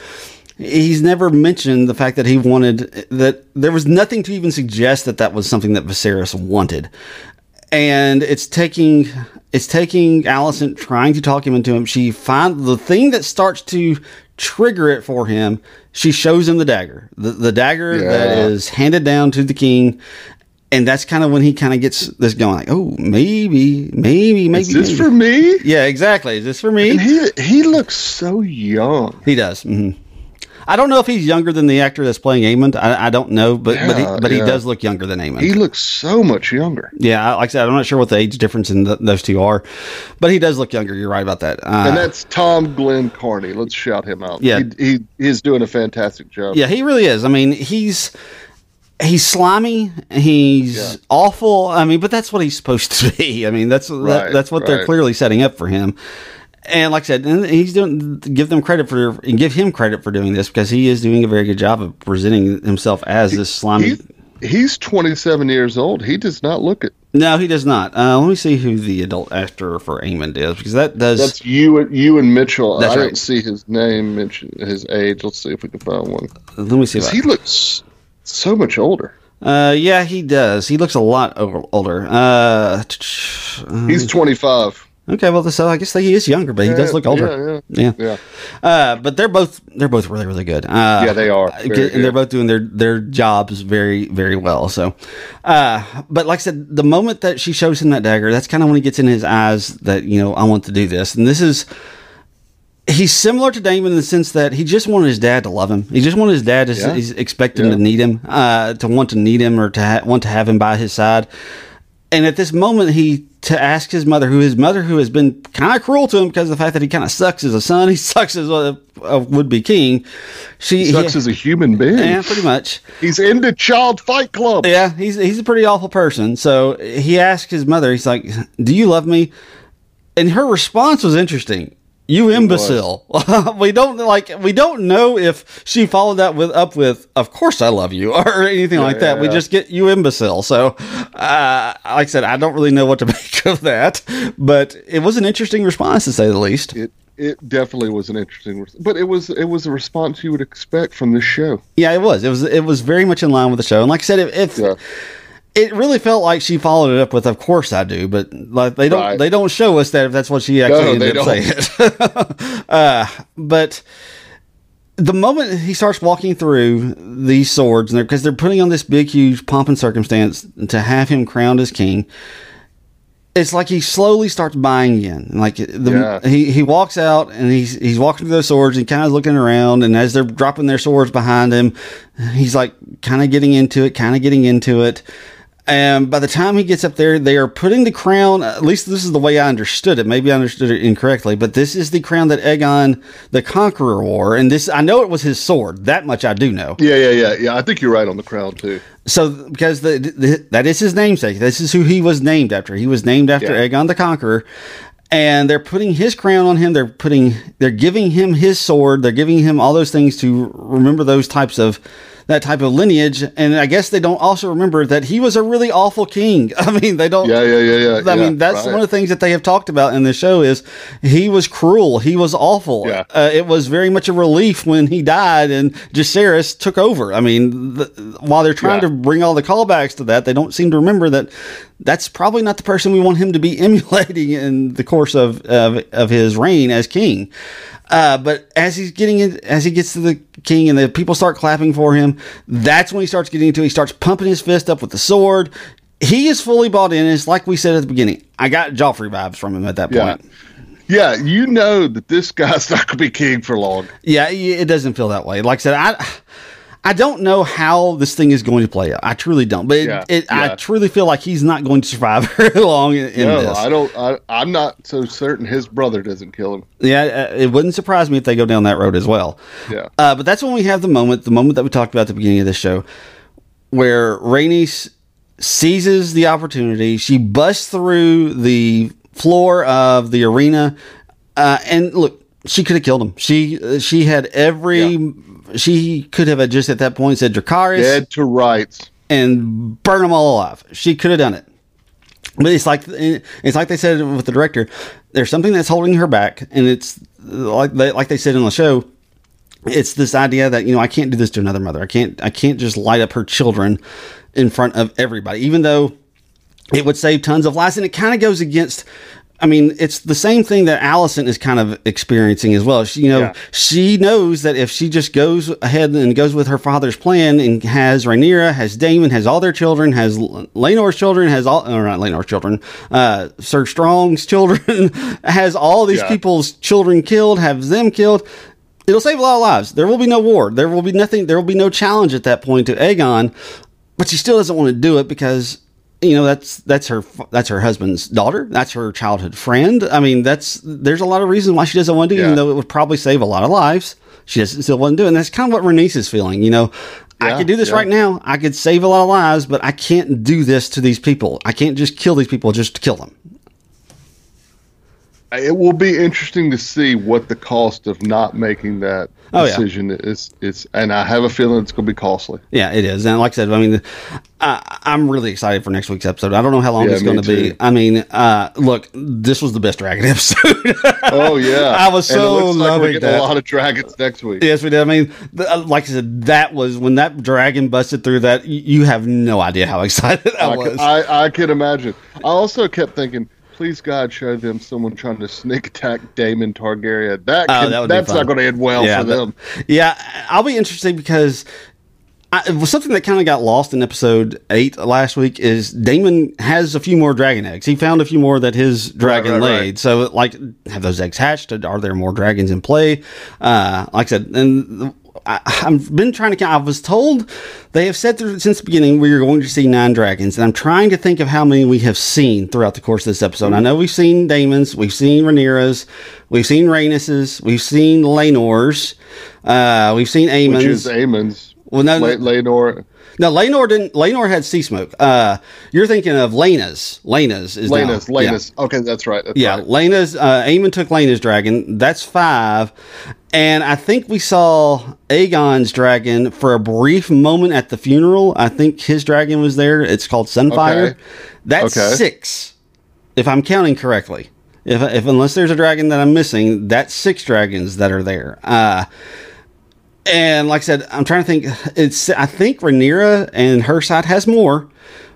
[SPEAKER 2] he's never mentioned the fact that he wanted that there was nothing to even suggest that that was something that Viserys wanted and it's taking it's taking Alicent trying to talk him into him. She find the thing that starts to trigger it for him. She shows him the dagger, the the dagger that
[SPEAKER 3] Yeah.
[SPEAKER 2] is handed down to the king, and that's kind of when he kind of gets this going, like, oh, maybe, maybe, maybe.
[SPEAKER 3] Is this
[SPEAKER 2] maybe.
[SPEAKER 3] for me?
[SPEAKER 2] Yeah, exactly. Is this for me?
[SPEAKER 3] And he he looks so young.
[SPEAKER 2] He does. hmm I don't know if he's younger than the actor that's playing Aemond. I, I don't know, but but, he,
[SPEAKER 3] Yeah,
[SPEAKER 2] he does look younger than Aemond.
[SPEAKER 3] He looks so much younger.
[SPEAKER 2] Yeah, like I said, I'm not sure what the age difference in th those two are, but he does look younger. You're right about that. Uh,
[SPEAKER 3] And that's Tom Glynn-Carney. Let's shout him out.
[SPEAKER 2] Yeah.
[SPEAKER 3] He, he is doing a fantastic job.
[SPEAKER 2] yeah, he really is. I mean, he's he's slimy. He's
[SPEAKER 3] Yeah.
[SPEAKER 2] awful. I mean, but that's what he's supposed to be. I mean, that's that, that's what they're clearly setting up for him. And like I said, he's doing give them credit for and give him credit for doing this because he is doing a very good job of presenting himself as this slimy.
[SPEAKER 3] He, he's 27 years old. He does not look it.
[SPEAKER 2] no, he does not. Uh, let me see who the adult actor for Aemond is because that does.
[SPEAKER 3] That's you, Ewan Mitchell.
[SPEAKER 2] That's
[SPEAKER 3] I
[SPEAKER 2] right.
[SPEAKER 3] don't see his name, mention his age. Let's see if we can find one.
[SPEAKER 2] let me see. If I-
[SPEAKER 3] He looks so much older.
[SPEAKER 2] Uh, yeah, he does. He looks a lot older. Uh,
[SPEAKER 3] He's 25.
[SPEAKER 2] Okay, well, so I guess he is younger, but he does look older.
[SPEAKER 3] Yeah,
[SPEAKER 2] Yeah,
[SPEAKER 3] yeah.
[SPEAKER 2] Uh, but they're both they're both really really good. Uh,
[SPEAKER 3] Yeah, they are.
[SPEAKER 2] and
[SPEAKER 3] Very
[SPEAKER 2] they're both doing their their jobs very very well. So, uh, but like I said, the moment that she shows him that dagger, that's kind of when he gets in his eyes that you know I want to do this, and this is. He's similar to Daemon in the sense that he just wanted his dad to love him. He just wanted his dad to
[SPEAKER 3] Yeah.
[SPEAKER 2] expect him
[SPEAKER 3] Yeah.
[SPEAKER 2] to need him, uh, to want to need him or to ha- want to have him by his side. And at this moment, he to ask his mother, who his mother, who has been kind of cruel to him because of the fact that he kind of sucks as a son, he sucks as a, a would be king. She
[SPEAKER 3] Sucks
[SPEAKER 2] he-
[SPEAKER 3] as a human being.
[SPEAKER 2] yeah, pretty much.
[SPEAKER 3] He's into Child Fight Club.
[SPEAKER 2] Yeah, he's he's a pretty awful person. So he asked his mother, he's like, "Do you love me?" And her response was interesting. You imbecile. we don't like we don't know if she followed that with up with "Of course I love you" or anything like that. We
[SPEAKER 3] yeah.
[SPEAKER 2] just get you imbecile. So, uh, like I said, I don't really know what to make of that, but it was an interesting response to say the least.
[SPEAKER 3] It it definitely was an interesting, res- but it was it was a response you would expect from this show.
[SPEAKER 2] Yeah, it was. It was. It was very much in line with the show. And like I said, if, if
[SPEAKER 3] Yeah.
[SPEAKER 2] It really felt like she followed it up with "Of course I do," but like they don't
[SPEAKER 3] Right.
[SPEAKER 2] they don't show us that if that's what she actually
[SPEAKER 3] No,
[SPEAKER 2] ended up saying. uh, but the moment he starts walking through these swords, and because they're, putting on this big, huge pomp and circumstance to have him crowned as king. It's like he slowly starts buying in. Like the,
[SPEAKER 3] Yeah.
[SPEAKER 2] he he walks out and he's he's walking through those swords and kind of looking around. And as they're dropping their swords behind him, he's like kind of getting into it, kind of getting into it. And by the time he gets up there, they are putting the crown. At least this is the way I understood it. Maybe I understood it incorrectly, but this is the crown that Aegon the Conqueror wore. And this, I know it was his sword. That much I do know.
[SPEAKER 3] Yeah, yeah, yeah, yeah. I think you're right on the crown too.
[SPEAKER 2] So because the, the that is his namesake. This is who he was named after. He was named after
[SPEAKER 3] Yeah.
[SPEAKER 2] Aegon the Conqueror. And they're putting his crown on him. They're putting they're giving him his sword. They're giving him all those things to remember those types of that type of lineage. And I guess they don't also remember that he was a really awful king. I mean, they don't
[SPEAKER 3] Yeah, yeah, yeah, yeah.
[SPEAKER 2] I
[SPEAKER 3] yeah,
[SPEAKER 2] mean, that's
[SPEAKER 3] right.
[SPEAKER 2] one of the things that they have talked about in the show is he was cruel. He was awful.
[SPEAKER 3] Yeah.
[SPEAKER 2] Uh, it was very much a relief when he died and Jaehaerys took over. I mean, the, while they're trying
[SPEAKER 3] Yeah.
[SPEAKER 2] to bring all the callbacks to that, they don't seem to remember that that's probably not the person we want him to be emulating in the course of of, of his reign as king. Uh, but as he's getting in, as he gets to the king and the people start clapping for him, that's when he starts getting into it. He starts pumping his fist up with the sword. He is fully bought in. It's like we said at the beginning. I got Joffrey vibes from him at that
[SPEAKER 3] Yeah.
[SPEAKER 2] point.
[SPEAKER 3] Yeah, you know that this guy's not going to be king for long.
[SPEAKER 2] Yeah, it doesn't feel that way. Like I said, I I don't know how this thing is going to play out. I truly don't. But it,
[SPEAKER 3] Yeah,
[SPEAKER 2] it, I truly feel like he's not going to survive very long in, in
[SPEAKER 3] No,
[SPEAKER 2] this.
[SPEAKER 3] I don't. I, I'm not so certain his brother doesn't kill him.
[SPEAKER 2] Yeah, uh, it wouldn't surprise me if they go down that road as well.
[SPEAKER 3] Yeah.
[SPEAKER 2] Uh, but that's when we have the moment, the moment that we talked about at the beginning of this show, where Rainey seizes the opportunity. She busts through the floor of the arena, uh, and look, she could have killed him. She uh, she had every. She could have just at that point said Dracarys
[SPEAKER 3] Dead to rights.
[SPEAKER 2] and burn them all alive. She could have done it. But it's like it's like they said with the director. There's something that's holding her back, and it's like they, like they said on the show. It's this idea that you know I can't do this to another mother. I can't I can't just light up her children in front of everybody, even though it would save tons of lives. And it kind of goes against. I mean, it's the same thing that Alicent is kind of experiencing as well. She, you know,
[SPEAKER 3] Yeah.
[SPEAKER 2] she knows that if she just goes ahead and goes with her father's plan and has Rhaenyra, has Daemon, has all their children, has L- Laenor's children, has all, or not Laenor's children, uh, Sir Strong's children, has all these
[SPEAKER 3] Yeah.
[SPEAKER 2] people's children killed, have them killed. It'll save a lot of lives. There will be no war. There will be nothing. There will be no challenge at that point to Aegon, but she still doesn't want to do it because you know that's that's her that's her husband's daughter. That's her childhood friend. I mean, that's there's a lot of reasons why she doesn't want to do, it, even though it would probably save a lot of lives. She doesn't still want to do, it. and that's kind of what Bernice is feeling. You know, I could do this
[SPEAKER 3] yeah.
[SPEAKER 2] right now. I could save a lot of lives, but I can't do this to these people. I can't just kill these people just to kill them.
[SPEAKER 3] It will be interesting to see what the cost of not making that
[SPEAKER 2] Oh, yeah.
[SPEAKER 3] decision is. Is and I have a feeling it's going to be costly.
[SPEAKER 2] Yeah, it is. And like I said, I mean, I, I'm really excited for next week's episode. I don't know how long
[SPEAKER 3] Yeah,
[SPEAKER 2] it's going to be. I mean, uh, look, this was the best Dragon episode.
[SPEAKER 3] Oh yeah,
[SPEAKER 2] I was
[SPEAKER 3] And it
[SPEAKER 2] so
[SPEAKER 3] looks like
[SPEAKER 2] loving
[SPEAKER 3] we're
[SPEAKER 2] that.
[SPEAKER 3] a lot of dragons next week.
[SPEAKER 2] yes, we did. I mean, the, uh, like I said, that was when that dragon busted through that. You have no idea how excited I,
[SPEAKER 3] I,
[SPEAKER 2] was.
[SPEAKER 3] I, I can imagine. I also kept thinking, please God, show them someone trying to sneak attack Daemon Targaryen. That,
[SPEAKER 2] Oh,
[SPEAKER 3] can,
[SPEAKER 2] that
[SPEAKER 3] that's not going to end well
[SPEAKER 2] yeah,
[SPEAKER 3] for them.
[SPEAKER 2] yeah, I'll be interested because I, something that kind of got lost in episode eight last week. Is Daemon has a few more dragon eggs? He found a few more that his dragon
[SPEAKER 3] right,
[SPEAKER 2] laid.
[SPEAKER 3] right.
[SPEAKER 2] So, like, have those eggs hatched? Are there more dragons in play? Uh, like I said, and. I, I've been trying to. count- I was told they have said through, since the beginning we are going to see nine dragons, and I'm trying to think of how many we have seen throughout the course of this episode. I know we've seen Daemon's, we've seen Rhaenyra's, we've seen Rhaenys's, we've seen Laenor's, uh, we've seen Aemond's.
[SPEAKER 3] Which is Aemond's.
[SPEAKER 2] Well, no,
[SPEAKER 3] Le-.
[SPEAKER 2] No,
[SPEAKER 3] Laenor
[SPEAKER 2] didn't. Laenor had sea smoke. Uh, you're thinking of Laena's. Laena's is now-
[SPEAKER 3] Laena's.
[SPEAKER 2] yeah.
[SPEAKER 3] Laena's. Okay, that's right. That's
[SPEAKER 2] Yeah,
[SPEAKER 3] right.
[SPEAKER 2] Laena's. Uh, Aemond took Laena's dragon. That's five, and I think we saw Aegon's dragon for a brief moment at the funeral. I think his dragon was there. It's called Sunfire.
[SPEAKER 3] Okay.
[SPEAKER 2] That's
[SPEAKER 3] Okay.
[SPEAKER 2] six, if I'm counting correctly. If, if unless there's a dragon that I'm missing, that's six dragons that are there. Uh, and like I said, I'm trying to think. It's I think Rhaenyra and her side has more,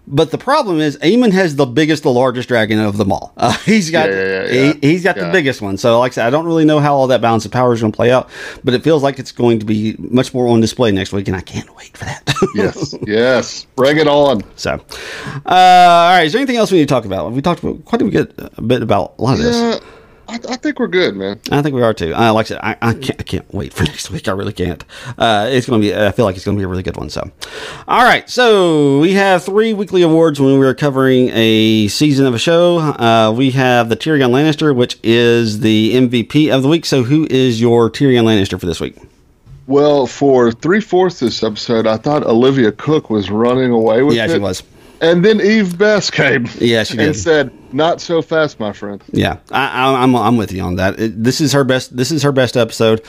[SPEAKER 2] but the problem is Aemond has the biggest, the largest dragon of them all. Uh, he's got
[SPEAKER 3] Yeah, yeah, yeah.
[SPEAKER 2] He, has got the biggest one. So like I said, I don't really know how all that balance of power is going to play out, but it feels like it's going to be much more on display next week, and I can't wait for that.
[SPEAKER 3] Yes. yes. Bring it on.
[SPEAKER 2] so, uh, all right. Is there anything else we need to talk about? We talked about quite a bit, a bit about a lot of this.
[SPEAKER 3] Yeah. I, I think we're good, man.
[SPEAKER 2] I think we are too. Uh, like I said, I, I can't. I can't wait for next week. I really can't. Uh, it's going to be. I feel like it's going to be a really good one. So, all right. So we have three weekly awards when we are covering a season of a show. Uh, we have the Tyrion Lannister, which is the MVP of the week. So, who is your Tyrion Lannister for this week?
[SPEAKER 3] Well, for three fourths this episode, I thought Olivia Cooke was running away with
[SPEAKER 2] Yeah,
[SPEAKER 3] it.
[SPEAKER 2] she was.
[SPEAKER 3] And then Eve Best came.
[SPEAKER 2] Yeah, she did.
[SPEAKER 3] And said, "Not so fast, my friend."
[SPEAKER 2] Yeah, I, I, I'm I'm with you on that. It, this is her best. This is her best episode.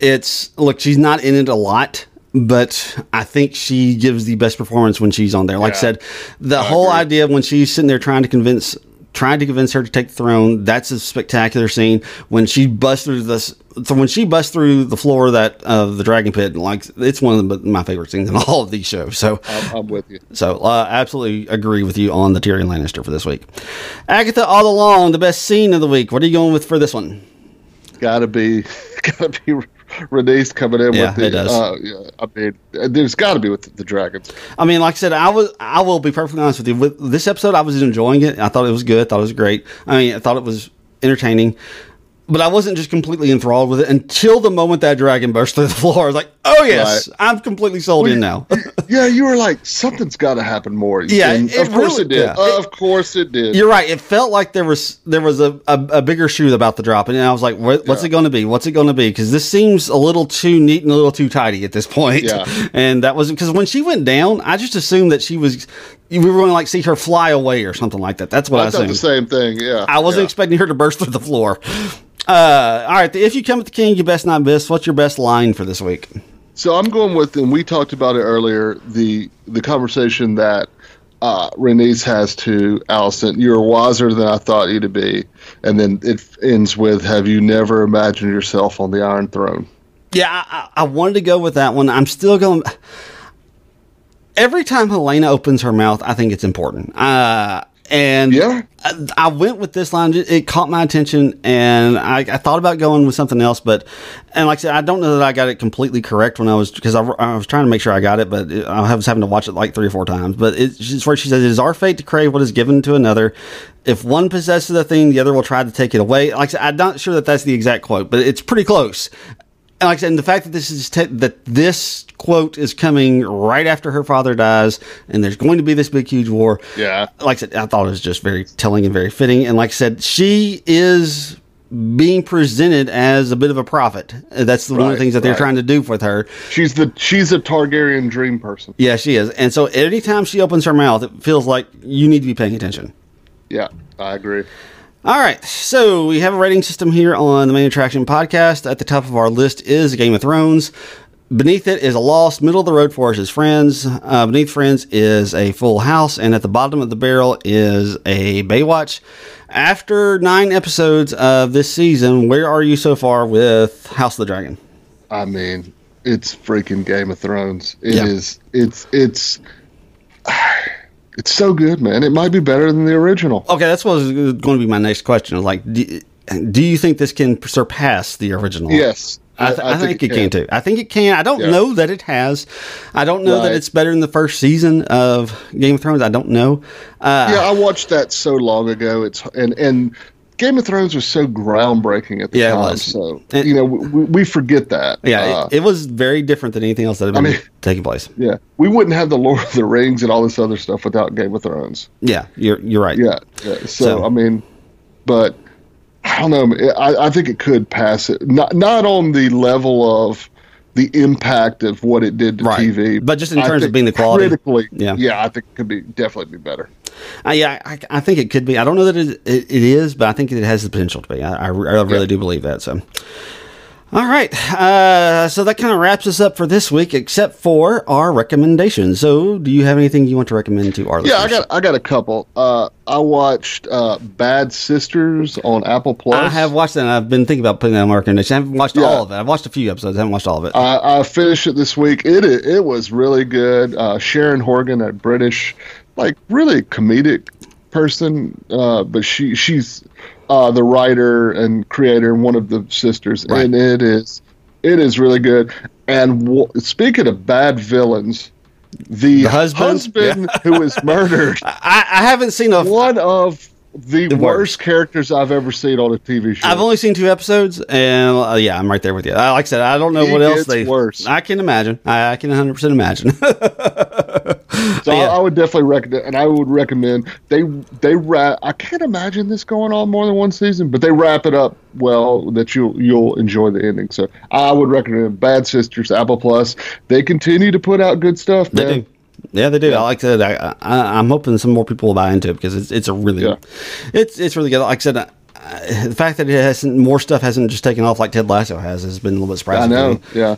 [SPEAKER 2] It's look, she's not in it a lot, but I think she gives the best performance when she's on there. Like I said, the whole
[SPEAKER 3] agree.
[SPEAKER 2] idea when she's sitting there trying to convince. Trying to convince her to take the throne. That's a spectacular scene when she busts through this. So when she busts through the floor that of the dragon pit, like it's one of the, my favorite scenes in all of these shows. So
[SPEAKER 3] I'm, I'm with you.
[SPEAKER 2] so, uh, absolutely agree with you on the Tyrion Lannister for this week. Agatha, all along, the best scene of the week. What are you going with for this one?
[SPEAKER 3] Gotta be, gotta be. Release coming in
[SPEAKER 2] Yeah,
[SPEAKER 3] with the.
[SPEAKER 2] it does.
[SPEAKER 3] Uh, yeah, I mean, there's got to be with the dragons.
[SPEAKER 2] I mean, like I said, I was, I will be perfectly honest with you. With this episode, I was enjoying it. I thought it was good. I thought it was great. I mean, I thought it was entertaining. But I wasn't just completely enthralled with it until the moment that dragon burst through the floor. I was like, oh yes, right. I'm completely sold in now.
[SPEAKER 3] yeah, you were like, something's got to happen more.
[SPEAKER 2] Yeah,
[SPEAKER 3] and of course really, it did. Yeah. Uh, of course it did.
[SPEAKER 2] You're right. It felt like there was there was a, a, a bigger shoe about the drop, and I was like, what's yeah. it going to be? What's it going to be? Because this seems a little too neat and a little too tidy at this point. Yeah. And that was because when she went down, I just assumed that she was we were going to like see her fly away or something like that. That's what I, I
[SPEAKER 3] thought. The same thing. Yeah.
[SPEAKER 2] I wasn't
[SPEAKER 3] yeah.
[SPEAKER 2] expecting her to burst through the floor. Uh, all right. If you come with the king, you best not miss. What's your best line for this week?
[SPEAKER 3] So I'm going with, and we talked about it earlier. The the conversation that uh, Rhaenys has to Alicent, You're wiser than I thought you to be, and then it ends with, "Have you never imagined yourself on the Iron Throne?"
[SPEAKER 2] Yeah, I, I wanted to go with that one. I'm still going. Every time Helaena opens her mouth, I think it's important. Uh, and
[SPEAKER 3] yeah,
[SPEAKER 2] I, I, went with this line. It caught my attention, and I, I, thought about going with something else. But, and like I said, I don't know that I got it completely correct when I was because I, I, was trying to make sure I got it, but it, I was having to watch it like three or four times. But it's where she says, "It is our fate to crave what is given to another. If one possesses a thing, the other will try to take it away." Like I said, I'm not sure that that's the exact quote, but it's pretty close and like I said, and the fact that this is te- that this quote is coming right after her father dies, and there's going to be this big huge war.
[SPEAKER 3] Yeah,
[SPEAKER 2] like I said, I thought it was just very telling and very fitting. And like I said, she is being presented as a bit of a prophet. That's right, one of the things that they're right. trying to do with her.
[SPEAKER 3] She's the she's a Targaryen dream person.
[SPEAKER 2] Yeah, she is. And so anytime she opens her mouth, it feels like you need to be paying attention.
[SPEAKER 3] Yeah, I agree.
[SPEAKER 2] All right, so we have a rating system here on the main attraction podcast. At the top of our list is Game of Thrones. Beneath it is a lost, middle of the road for us is friends. Uh, beneath Friends is a Full House, and at the bottom of the barrel is a Baywatch. After nine episodes of this season, where are you so far with House of the Dragon?
[SPEAKER 3] I mean, it's freaking Game of Thrones. It yeah. is. It's it's. It's so good, man. It might be better than the original.
[SPEAKER 2] Okay, that's what was going to be my next question. Like, do, do you think this can surpass the original?
[SPEAKER 3] Yes.
[SPEAKER 2] I, th- I, I think, think, it can. can. too. I think it can. I don't yeah. know that it has. I don't know right. that it's better than the first season of Game of Thrones. I don't know.
[SPEAKER 3] Uh, yeah, I watched that so long ago. It's and and Game of Thrones was so groundbreaking at the yeah, time. So and, you know, we, we, forget that.
[SPEAKER 2] Yeah, uh, it, it, was very different than anything else that had been I mean, taking place.
[SPEAKER 3] Yeah, we wouldn't have the Lord of the Rings and all this other stuff without Game of Thrones.
[SPEAKER 2] Yeah, you're you're right.
[SPEAKER 3] Yeah, yeah. So, so I mean, but I don't know. I, I think it could pass it. Not not on the level of the impact of what it did to right. TV,
[SPEAKER 2] but just in terms of being the quality.
[SPEAKER 3] Critically, yeah, yeah, I think it could be definitely be better.
[SPEAKER 2] Uh, yeah, I, I, think it could be. I don't know that it, it, it is, but I think it has the potential to be. I, I, I really do believe that. So, all right. Uh, so that kind of wraps us up for this week, except for our recommendations. So, do you have anything you want to recommend to our
[SPEAKER 3] yeah,
[SPEAKER 2] listeners?
[SPEAKER 3] Yeah, I got I got a couple. Uh, I watched uh, Bad Sisters on Apple Plus.
[SPEAKER 2] I have watched that. and I've been thinking about putting that on my recommendation. I haven't watched yeah. all of it. I've watched a few episodes. I haven't watched all of it.
[SPEAKER 3] I, I finished it this week. It it was really good. Uh, Sharon Horgan, a British, like really comedic person, uh, but she she's uh, the writer and creator and one of the sisters, right. and it is it is really good. And w- speaking of bad villains, the, the husband, husband yeah. who was murdered.
[SPEAKER 2] I, I, haven't seen a
[SPEAKER 3] one of the, the worst, characters I've ever seen on a TV show.
[SPEAKER 2] I've only seen two episodes, and uh, yeah, I'm right there with you. Like I said, I don't know what else they.
[SPEAKER 3] Worse.
[SPEAKER 2] I can imagine. I, I can 100 percent imagine.
[SPEAKER 3] so yeah. I, I, would definitely recommend, and I would recommend they they wrap. I can't imagine this going on more than one season, but they wrap it up well that you'll you'll enjoy the ending. So I would recommend Bad Sisters, Apple Plus. They continue to put out good stuff, man.
[SPEAKER 2] Yeah, they do. Yeah. I like that. I, I, am hoping some more people will buy into it because it's it's a really, yeah. it's it's really good. Like I said, uh, the fact that it hasn't more stuff hasn't just taken off like Ted Lasso has has been a little bit surprising.
[SPEAKER 3] I know. Yeah.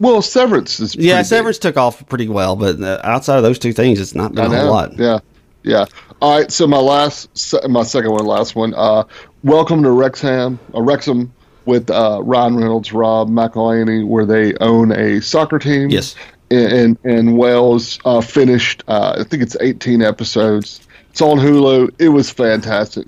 [SPEAKER 3] Well, Severance is
[SPEAKER 2] yeah, Severance big. took off pretty well, but uh, outside of those two things, it's not been a whole lot.
[SPEAKER 3] Yeah, yeah. All right, so my last, my second one, last one. Uh, Welcome to Wrexham, uh, Wrexham with uh, Ryan Reynolds, Rob McElhenney, where they own a soccer team.
[SPEAKER 2] Yes.
[SPEAKER 3] And and Wales uh, finished. Uh, I think it's 18 episodes. It's on Hulu. It was fantastic.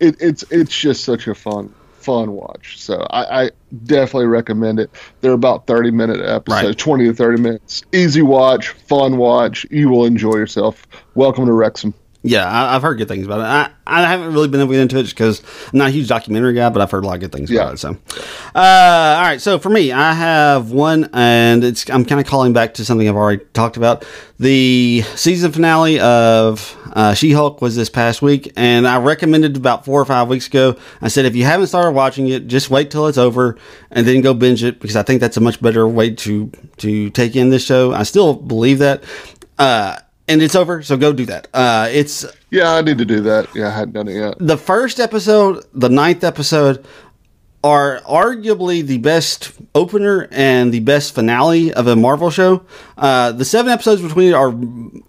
[SPEAKER 3] It, it's it's just such a fun fun watch. So I, I definitely recommend it. They're about 30 minute episodes, right. 20 to 30 minutes. Easy watch, fun watch. You will enjoy yourself. Welcome to Wrexham.
[SPEAKER 2] Yeah, I, have heard good things about it. I, I haven't really been able to get into it because I'm not a huge documentary guy, but I've heard a lot of good things
[SPEAKER 3] Yeah.
[SPEAKER 2] about it. So, uh, all right. So for me, I have one, and it's I'm kind of calling back to something I've already talked about. The season finale of uh, She-Hulk was this past week, and I recommended about four or five weeks ago. I said if you haven't started watching it, just wait till it's over and then go binge it because I think that's a much better way to to take in this show. I still believe that. Uh, and it's over, so go do that. Uh, it's
[SPEAKER 3] Yeah, I need to do that. Yeah, I hadn't done it yet.
[SPEAKER 2] the first episode, the ninth episode, are arguably the best opener and the best finale of a Marvel show. Uh, the seven episodes between are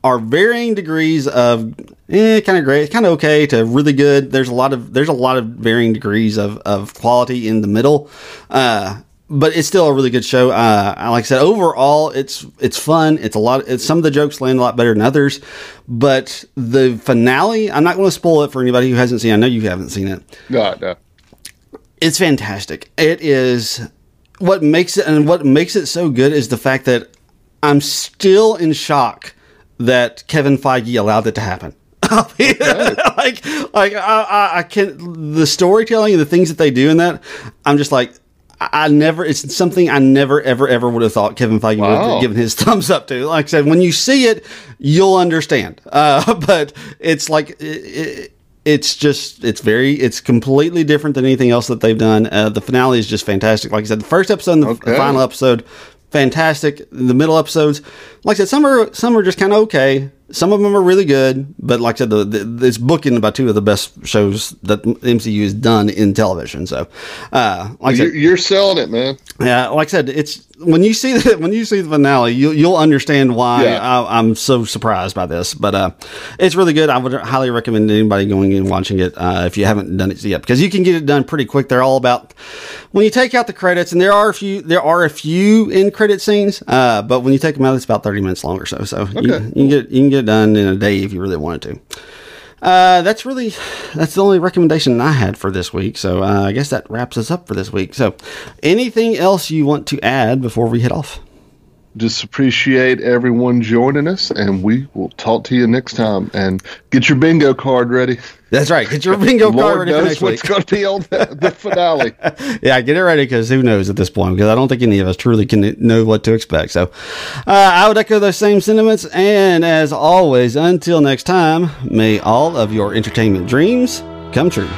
[SPEAKER 2] are varying degrees of eh, kind of great, kind of okay to really good. There's a lot of there's a lot of varying degrees of of quality in the middle. Uh, but it's still a really good show. Uh, like I said, overall, it's it's fun. It's a lot. It's some of the jokes land a lot better than others, but the finale. I'm not going to spoil it for anybody who hasn't seen. it. I know you haven't seen it
[SPEAKER 3] No, no.
[SPEAKER 2] it's fantastic. It is what makes it and what makes it so good is the fact that I'm still in shock that Kevin Feige allowed it to happen. like, like I, I, I can the storytelling and the things that they do in that. I'm just like. I never, it's something I never, ever, ever would have thought Kevin Feige would have given his thumbs up to. Like I said, when you see it, you'll understand. Uh, but it's like, it, it, it's just it's very it's completely different than anything else that they've done. Uh, the finale is just fantastic. Like I said, the first episode and the
[SPEAKER 3] Okay.
[SPEAKER 2] final episode, fantastic. The middle episodes, like I said, some are some are just kind of okay. Some of them are really good, but like I said, the, the, it's booking about two of the best shows that MCU has done in television. So, uh, like I said,
[SPEAKER 3] You're, you're selling it, man.
[SPEAKER 2] yeah, like I said, it's when you see the when you see the finale, you, you'll understand why
[SPEAKER 3] Yeah.
[SPEAKER 2] I, I'm so surprised by this. But uh, it's really good. I would highly recommend anybody going and watching it uh, if you haven't done it yet, because you can get it done pretty quick. They're all about when you take out the credits, and there are a few there are a few in credit scenes, uh, but when you take them out, it's about 30 minutes long or so. So you, you can get you can get it done in a day if you really wanted to. Uh, that's really that's the only recommendation I had for this week. So uh, I guess that wraps us up for this week. So, anything else you want to add before we head off?
[SPEAKER 3] Just appreciate everyone joining us, and we will talk to you next time. And get your bingo card ready.
[SPEAKER 2] That's right. Get your bingo card
[SPEAKER 3] Lord
[SPEAKER 2] ready for
[SPEAKER 3] knows what's going to be on the, the finale.
[SPEAKER 2] yeah, get it ready because who knows at this point? Because I don't think any of us truly can know what to expect. So, uh, I would echo those same sentiments. And as always, until next time, may all of your entertainment dreams come true.